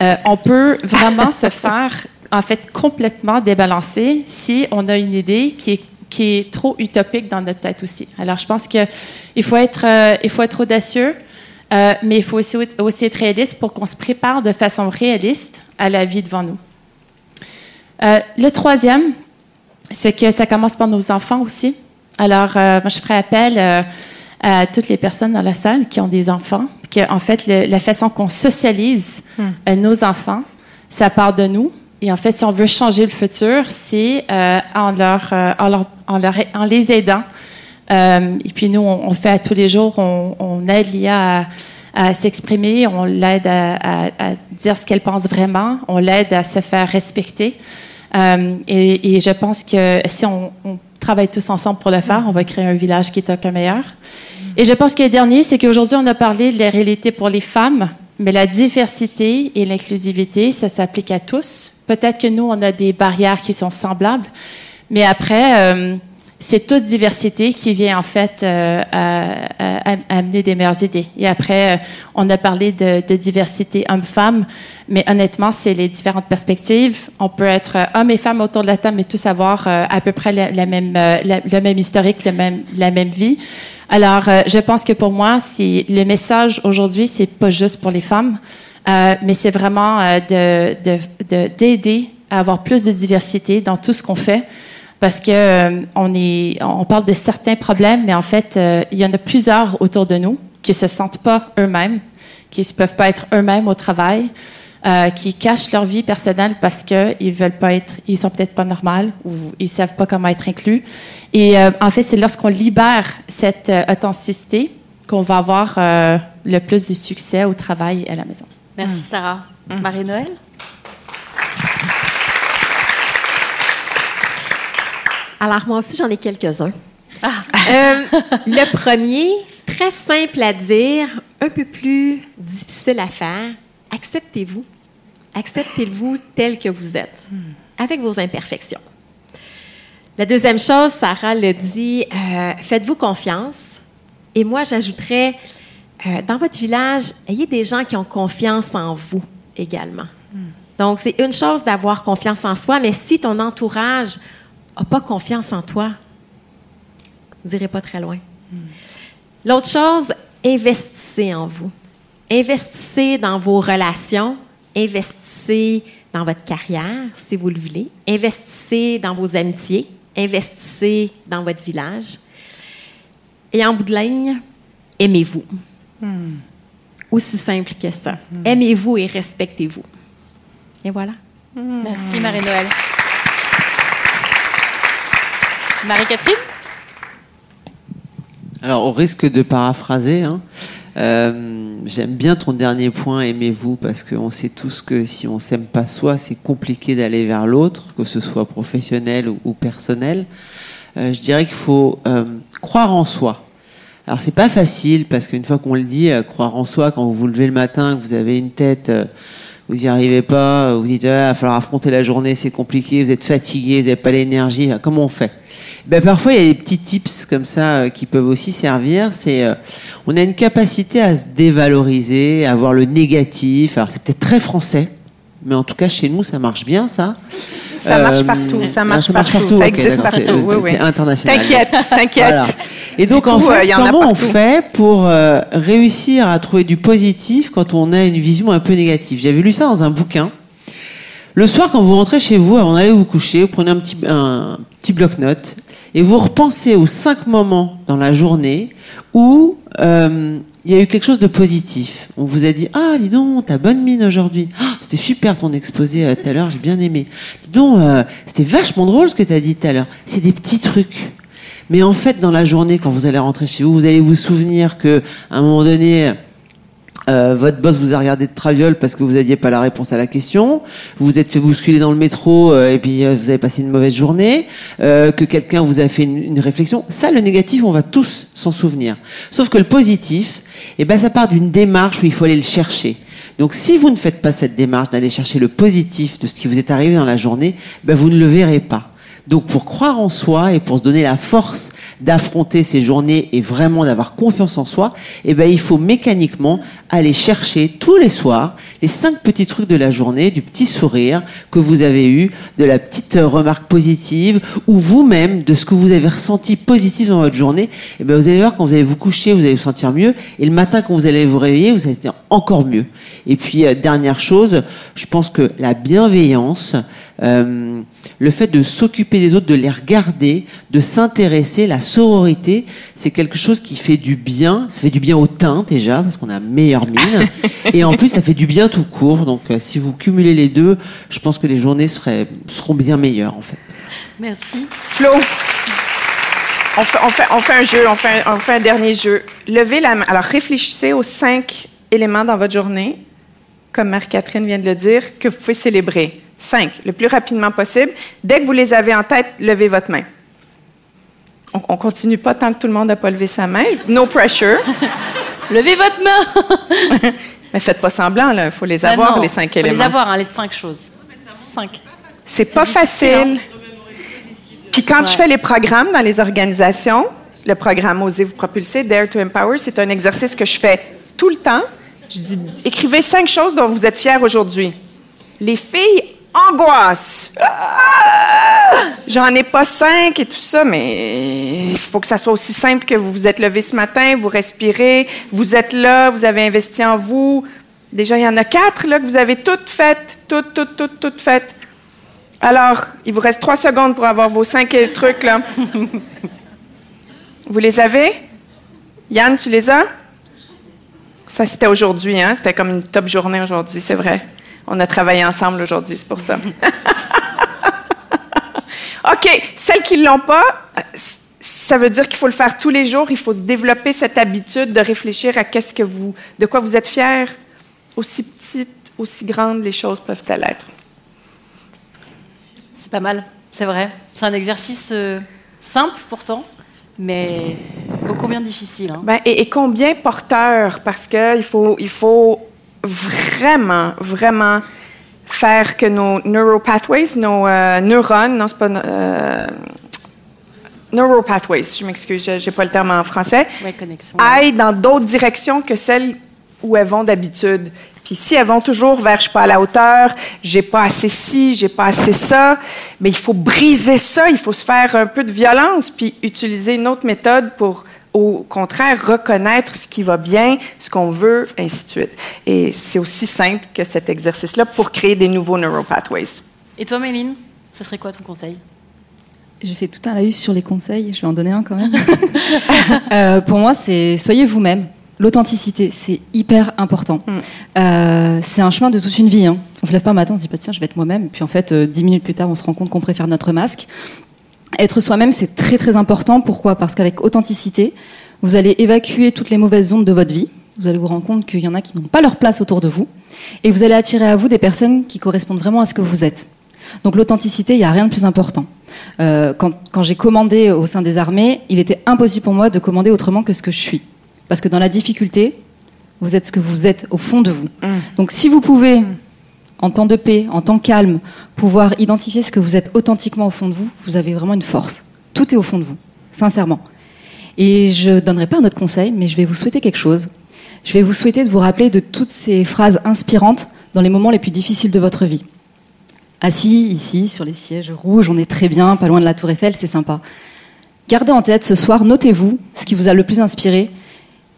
euh, on peut vraiment [LAUGHS] se faire en fait complètement débalancer si on a une idée qui est qui est trop utopique dans notre tête aussi. Alors, je pense que il faut être, euh, il faut être audacieux, euh, mais il faut aussi, aussi être réaliste pour qu'on se prépare de façon réaliste à la vie devant nous. Euh, le troisième, c'est que ça commence par nos enfants aussi. Alors, moi, je ferai appel à toutes les personnes dans la salle qui ont des enfants, que en fait, le- la façon qu'on socialise euh, nos enfants, ça part de nous. Et en fait, si on veut changer le futur, c'est euh, en, leur, euh, en, leur- en leur- en les aidant. Euh, et puis nous, on, on fait à tous les jours, on, on aide l'IA à, à s'exprimer, on l'aide à, à- à dire ce qu'elle pense vraiment, on l'aide à se faire respecter. Euh, et, et je pense que si on, on travaille tous ensemble pour le faire, on va créer un village qui est encore meilleur. Et je pense que le dernier, c'est qu'aujourd'hui, on a parlé de la réalité pour les femmes, mais la diversité et l'inclusivité, ça s'applique à tous. Peut-être que nous, on a des barrières qui sont semblables, mais après, euh, c'est toute diversité qui vient en fait euh, à- amener des meilleures idées. Et après, euh, on a parlé de, diversité homme-femme, mais honnêtement, c'est les différentes perspectives. On peut être homme et femme autour de la table, mais tous avoir à peu près la, même, le même historique, la même vie. Alors, je pense que pour moi, c'est le message aujourd'hui, c'est pas juste pour les femmes, euh, mais c'est vraiment euh, de- de- de- d'aider à avoir plus de diversité dans tout ce qu'on fait parce que euh, on est, on parle de certains problèmes, mais en fait, il y en a plusieurs autour de nous qui se sentent pas eux-mêmes, qui ne peuvent pas être eux-mêmes au travail, qui cachent leur vie personnelle parce que ils veulent pas être, ils sont peut-être pas normaux ou ils savent pas comment être inclus. Et en fait, c'est lorsqu'on libère cette authenticité qu'on va avoir le plus de succès au travail et à la maison. Merci Sarah. Marie-Noël? Alors, moi aussi, j'en ai quelques-uns. Ah. Euh, le premier, très simple à dire, un peu plus difficile à faire. Acceptez-vous. Acceptez-vous tel que vous êtes, avec vos imperfections. La deuxième chose, Sarah le dit, euh, faites-vous confiance. Et moi, j'ajouterais, euh, dans votre village, ayez des gens qui ont confiance en vous également. Donc, c'est une chose d'avoir confiance en soi, mais si ton entourage n'a pas confiance en toi, vous n'irez pas très loin. L'autre chose, investissez en vous. Investissez dans vos relations, investissez dans votre carrière, si vous le voulez, investissez dans vos amitiés, investissez dans votre village. Et en bout de ligne, aimez-vous. Aussi simple que ça. Aimez-vous et respectez-vous. Et voilà. Merci Marie-Noël. Marie-Catherine? Alors, au risque de paraphraser, hein, euh, j'aime bien ton dernier point, aimez-vous, parce qu'on sait tous que si on s'aime pas soi, c'est compliqué d'aller vers l'autre, que ce soit professionnel ou, ou personnel. Euh, je dirais qu'il faut euh, croire en soi. Alors c'est pas facile parce qu'une fois qu'on le dit, euh, croire en soi, quand vous vous levez le matin, que vous avez une tête, euh, vous n'y arrivez pas, vous dites ah, il va falloir affronter la journée, c'est compliqué, vous êtes fatigué, vous n'avez pas l'énergie, comment on fait? Ben, Parfois il y a des petits tips comme ça euh, qui peuvent aussi servir. C'est euh, on a une capacité à se dévaloriser, à voir le négatif. Alors c'est peut-être très français. Mais en tout cas, chez nous, ça marche bien, ça. Ça marche partout, ça marche ah, partout, ça existe d'accord, c'est- partout, oui, c'est oui. international. T'inquiète, t'inquiète. Voilà. Et donc, en euh, fait, en comment on partout. fait pour euh, réussir à trouver du positif quand on a une vision un peu négative? J'avais lu ça dans un bouquin. Le soir, quand vous rentrez chez vous, avant d'aller vous coucher, vous prenez un petit, un petit bloc-notes et vous repensez aux cinq moments dans la journée où euh, il y a eu quelque chose de positif. On vous a dit Ah, dis donc, t'as bonne mine aujourd'hui. Ah, c'était super ton exposé euh, tout à l'heure, j'ai bien aimé. Dis donc, euh, c'était vachement drôle ce que t'as dit tout à l'heure. C'est des petits trucs. Mais en fait, dans la journée, quand vous allez rentrer chez vous, vous allez vous souvenir que à un moment donné, euh, votre boss vous a regardé de traviole parce que vous n'aviez pas la réponse à la question, vous vous êtes fait bousculer dans le métro euh, et puis euh, vous avez passé une mauvaise journée, que quelqu'un vous a fait une, réflexion. Ça, le négatif, on va tous s'en souvenir. Sauf que le positif, eh ben, ça part d'une démarche où il faut aller le chercher. Donc, si vous ne faites pas cette démarche d'aller chercher le positif de ce qui vous est arrivé dans la journée, ben, vous ne le verrez pas. Donc pour croire en soi et pour se donner la force d'affronter ces journées et vraiment d'avoir confiance en soi, eh ben il faut mécaniquement aller chercher tous les soirs les cinq petits trucs de la journée, du petit sourire que vous avez eu, de la petite euh, remarque positive ou vous-même de ce que vous avez ressenti positif dans votre journée. Eh ben vous allez voir quand vous allez vous coucher, vous allez vous sentir mieux et le matin quand vous allez vous réveiller, vous allez être encore mieux. Et puis euh, dernière chose, je pense que la bienveillance euh, le fait de s'occuper des autres, de les regarder, de s'intéresser, la sororité, c'est quelque chose qui fait du bien. Ça fait du bien au teint déjà, parce qu'on a meilleure mine. [LAUGHS] et en plus, ça fait du bien tout court. Donc, euh, si vous cumulez les deux, je pense que les journées seraient, seront bien meilleures, en fait. Merci. Flo, on fait, on, fait, on fait un jeu, on fait un, on fait un dernier jeu. Levez la main. Alors, réfléchissez aux cinq éléments dans votre journée, comme Marie-Catherine vient de le dire, que vous pouvez célébrer. Cinq, le plus rapidement possible. Dès que vous les avez en tête, levez votre main. On, on continue pas tant que tout le monde n'a pas levé sa main. No pressure. [LAUGHS] levez votre main. [LAUGHS] Mais faites pas semblant, là. Il faut les Ah avoir, les cinq faut éléments. les avoir, hein, les cinq choses. Cinq. C'est pas facile. Puis quand je fais les programmes dans les organisations, le programme Osez vous propulser, Dare to Empower, c'est un exercice que je fais tout le temps. Je dis écrivez cinq choses dont vous êtes fiers aujourd'hui. Les filles angoissent. J'en ai pas cinq et tout ça, mais il faut que ça soit aussi simple que vous vous êtes levé ce matin, vous respirez, vous êtes là, vous avez investi en vous. Déjà, il y en a quatre là, que vous avez toutes faites, toutes, toutes, toutes, toutes faites. Alors, il vous reste trois secondes pour avoir vos cinq trucs, là. vous les avez? Yann, tu les as? Ça, c'était aujourd'hui, hein? C'était comme une top journée aujourd'hui, c'est vrai. On a travaillé ensemble aujourd'hui, c'est pour ça. [LAUGHS] OK, celles qui ne l'ont pas, ça veut dire qu'il faut le faire tous les jours. Il faut se développer cette habitude de réfléchir à qu'est-ce que vous, de quoi vous êtes fiers. Aussi petites, aussi grandes les choses peuvent-elles être. C'est pas mal, c'est vrai. C'est un exercice euh, simple pourtant, mais ô combien difficile. hein? Ben, et, et combien porteur, parce qu'il faut, il faut vraiment, vraiment faire que nos neuropathways, nos euh, neurones, non, c'est pas. euh, neuropathways, je m'excuse, je n'ai pas le terme en français, Ouais, connexion. aillent dans d'autres directions que celles où elles vont d'habitude. Puis si elles vont toujours vers je suis pas à la hauteur, j'ai pas assez ci, j'ai pas assez ça, mais il faut briser ça, il faut se faire un peu de violence puis utiliser une autre méthode pour au contraire reconnaître ce qui va bien, ce qu'on veut, ainsi de suite. Et c'est aussi simple que cet exercice-là pour créer des nouveaux neuropathways. Et toi, Méline, ce serait quoi ton conseil? J'ai fait tout un laïus sur les conseils, je vais en donner un quand même. [LAUGHS] Euh, pour moi, c'est soyez vous-même. L'authenticité, c'est hyper important. Euh, c'est un chemin de toute une vie. Hein. On se lève pas un matin, on se dit pas tiens, je vais être moi-même. Puis en fait, euh, dix minutes plus tard, on se rend compte qu'on préfère notre masque. Être soi-même, c'est très très important. Pourquoi? Parce qu'avec authenticité, vous allez évacuer toutes les mauvaises ondes de votre vie. Vous allez vous rendre compte qu'il y en a qui n'ont pas leur place autour de vous. Et vous allez attirer à vous des personnes qui correspondent vraiment à ce que vous êtes. Donc l'authenticité, il n'y a rien de plus important. Euh, quand, quand j'ai commandé au sein des armées, il était impossible pour moi de commander autrement que ce que je suis. Parce que dans la difficulté, vous êtes ce que vous êtes au fond de vous. Donc si vous pouvez, en temps de paix, en temps calme, pouvoir identifier ce que vous êtes authentiquement au fond de vous, vous avez vraiment une force. Tout est au fond de vous, sincèrement. Et je ne donnerai pas un autre conseil, mais je vais vous souhaiter quelque chose. Je vais vous souhaiter de vous rappeler de toutes ces phrases inspirantes dans les moments les plus difficiles de votre vie. Assis ici, sur les sièges rouges, on est très bien, pas loin de la Tour Eiffel, c'est sympa. Gardez en tête ce soir, notez-vous ce qui vous a le plus inspiré,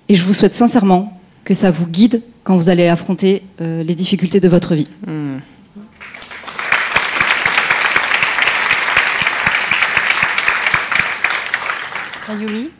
et je vous souhaite sincèrement que ça vous guide quand vous allez affronter euh, les difficultés de votre vie. Ayumi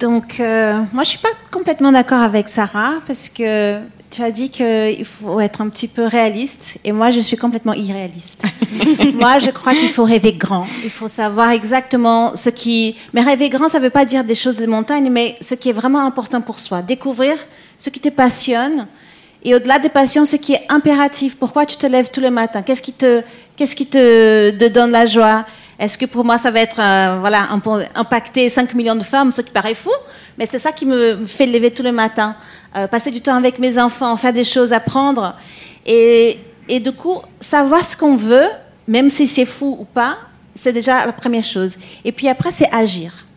Donc, euh, moi, je suis pas complètement d'accord avec Sarah parce que tu as dit qu'il faut être un petit peu réaliste et moi, je suis complètement irréaliste. [LAUGHS] moi, je crois qu'il faut rêver grand. Il faut savoir exactement ce qui. Mais rêver grand, ça ne veut pas dire des choses de montagne, mais ce qui est vraiment important pour soi. Découvrir ce qui te passionne et au-delà des passions, ce qui est impératif. Pourquoi tu te lèves tous les matins? Qu'est-ce qui te, donne la joie? Est-ce que pour moi, ça va être euh, voilà, impacter 5 millions de femmes, ce qui paraît fou, mais c'est ça qui me fait lever tous les matins. Euh, passer du temps avec mes enfants, faire des choses, apprendre. Et, et du coup, savoir ce qu'on veut, même si c'est fou ou pas, c'est déjà la première chose. Et puis après, c'est agir.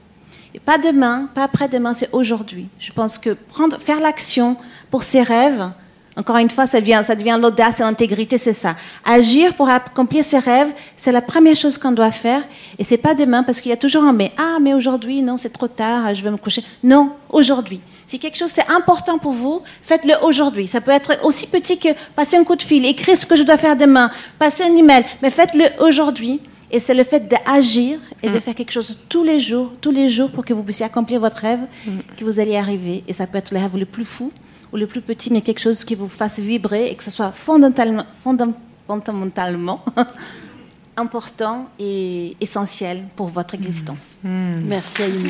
Pas demain, pas après-demain, c'est aujourd'hui. Je pense que faire l'action pour ses rêves, encore une fois, ça devient, ça devient l'audace et l'intégrité, c'est ça. Agir pour accomplir ses rêves, c'est la première chose qu'on doit faire. Et c'est pas demain, parce qu'il y a toujours un mais. Ah, mais aujourd'hui, non, c'est trop tard, je vais me coucher. Non, aujourd'hui. Si quelque chose c'est important pour vous, faites-le aujourd'hui. Ça peut être aussi petit que passer un coup de fil, écrire ce que je dois faire demain, passer un email, mais faites-le aujourd'hui. Et c'est le fait d'agir et de faire quelque chose tous les jours, tous les jours pour que vous puissiez accomplir votre rêve, que vous allez y arriver. Et ça peut être le rêve le plus fou ou le plus petit, mais quelque chose qui vous fasse vibrer et que ce soit fondamentalement, fondam- fondamentalement [LAUGHS] important et essentiel pour votre existence. Merci Ayumi.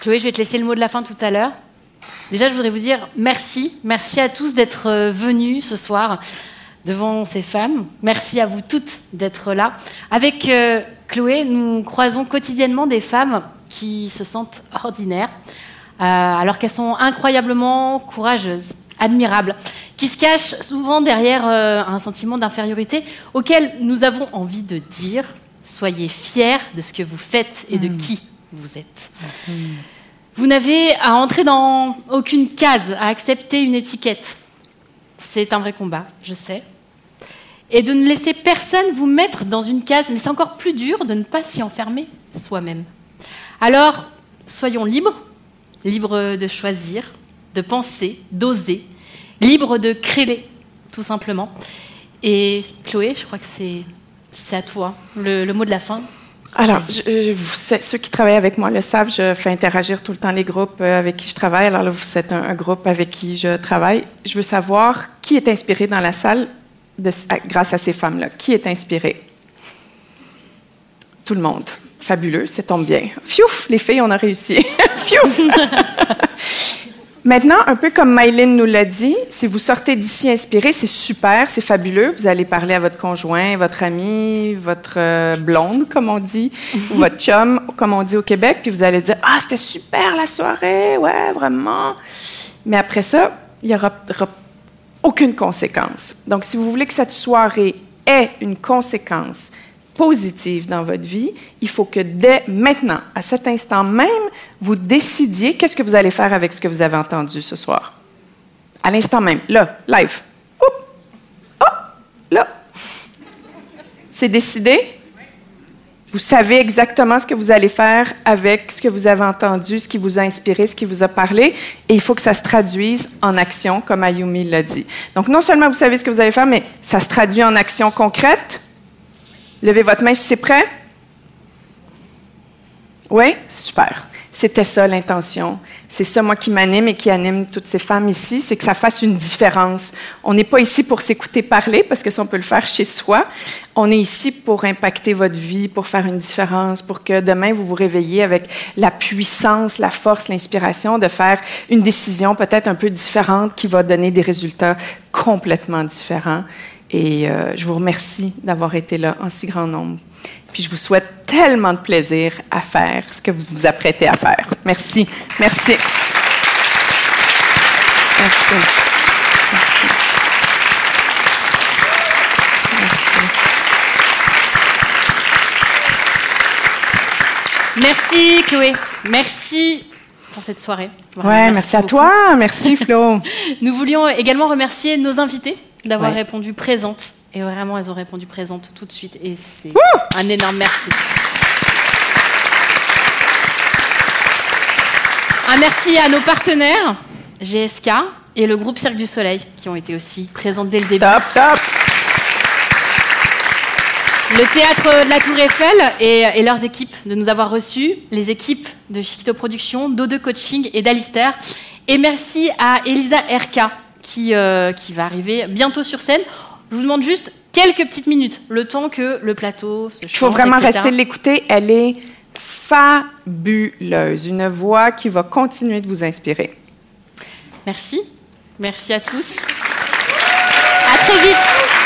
Chloé, je vais te laisser le mot de la fin tout à l'heure. Déjà, je voudrais vous dire merci. Merci à tous d'être euh, venus ce soir devant ces femmes. Merci à vous toutes d'être là. Avec euh, Chloé, nous croisons quotidiennement des femmes qui se sentent ordinaires, euh, alors qu'elles sont incroyablement courageuses, admirables, qui se cachent souvent derrière euh, un sentiment d'infériorité auquel nous avons envie de dire soyez fiers de ce que vous faites et de qui vous êtes. Vous n'avez à entrer dans aucune case, à accepter une étiquette. C'est un vrai combat, je sais. Et de ne laisser personne vous mettre dans une case, mais c'est encore plus dur de ne pas s'y enfermer soi-même. Alors, soyons libres, libres de choisir, de penser, d'oser, libres de créer, tout simplement. Et Chloé, je crois que c'est à toi, le, le mot de la fin. Alors, je- ceux qui travaillent avec moi le savent, je fais interagir tout le temps les groupes euh, avec qui je travaille. Alors là, vous êtes un, groupe avec qui je travaille. Je veux savoir qui est inspiré dans la salle grâce à ces femmes-là. Qui est inspiré? Tout le monde. Fabuleux, ça tombe bien. Fiouf, les filles, on a réussi. [LAUGHS] Fiouf! [LAUGHS] Maintenant, un peu comme Mylène nous l'a dit, si vous sortez d'ici inspiré, c'est super, c'est fabuleux. Vous allez parler à votre conjoint, votre ami, votre euh, blonde, comme on dit, ou [LAUGHS] votre chum, comme on dit au Québec, puis vous allez dire Ah, c'était super la soirée, ouais, vraiment. Mais après ça, il n'y aura, aura aucune conséquence. Donc, si vous voulez que cette soirée ait une conséquence positive dans votre vie, il faut que dès maintenant, à cet instant même, vous décidiez qu'est-ce que vous allez faire avec ce que vous avez entendu ce soir. À l'instant même, là, live. Oh! Là. C'est décidé? Vous savez exactement ce que vous allez faire avec ce que vous avez entendu, ce qui vous a inspiré, ce qui vous a parlé, et il faut que ça se traduise en action, comme Ayumi l'a dit. Donc, non seulement vous savez ce que vous allez faire, mais ça se traduit en action concrète. Levez votre main si c'est prêt. Oui? Super. C'était ça l'intention. C'est ça, moi, qui m'anime et qui anime toutes ces femmes ici, c'est que ça fasse une différence. On n'est pas ici pour s'écouter parler, parce que ça, on peut le faire chez soi. On est ici pour impacter votre vie, pour faire une différence, pour que demain, vous vous réveillez avec la puissance, la force, l'inspiration de faire une décision peut-être un peu différente qui va donner des résultats complètement différents. Et euh, je vous remercie d'avoir été là en si grand nombre. Puis je vous souhaite tellement de plaisir à faire ce que vous vous apprêtez à faire. Merci. Merci. Merci. Merci. Merci Chloé. Merci pour cette soirée. Voilà, ouais, merci, à toi. Merci Flo. [LAUGHS] Nous voulions également remercier nos invités d'avoir ouais. répondu présentes. Et vraiment, elles ont répondu présentes tout de suite. Et c'est un énorme merci. Un merci à nos partenaires, GSK et le groupe Cirque du Soleil, qui ont été aussi présents dès le début. Top, top le théâtre de la Tour Eiffel et, et, leurs équipes de nous avoir reçus, les équipes de Chiquito Productions, d'O2 Coaching et d'Alister. Et merci à Elisa RK qui, euh, qui va arriver bientôt sur scène. Je vous demande juste quelques petites minutes, le temps que le plateau se change. Il faut vraiment etc. rester l'écouter. Elle est fabuleuse. Une voix qui va continuer de vous inspirer. Merci. Merci à tous. À très vite.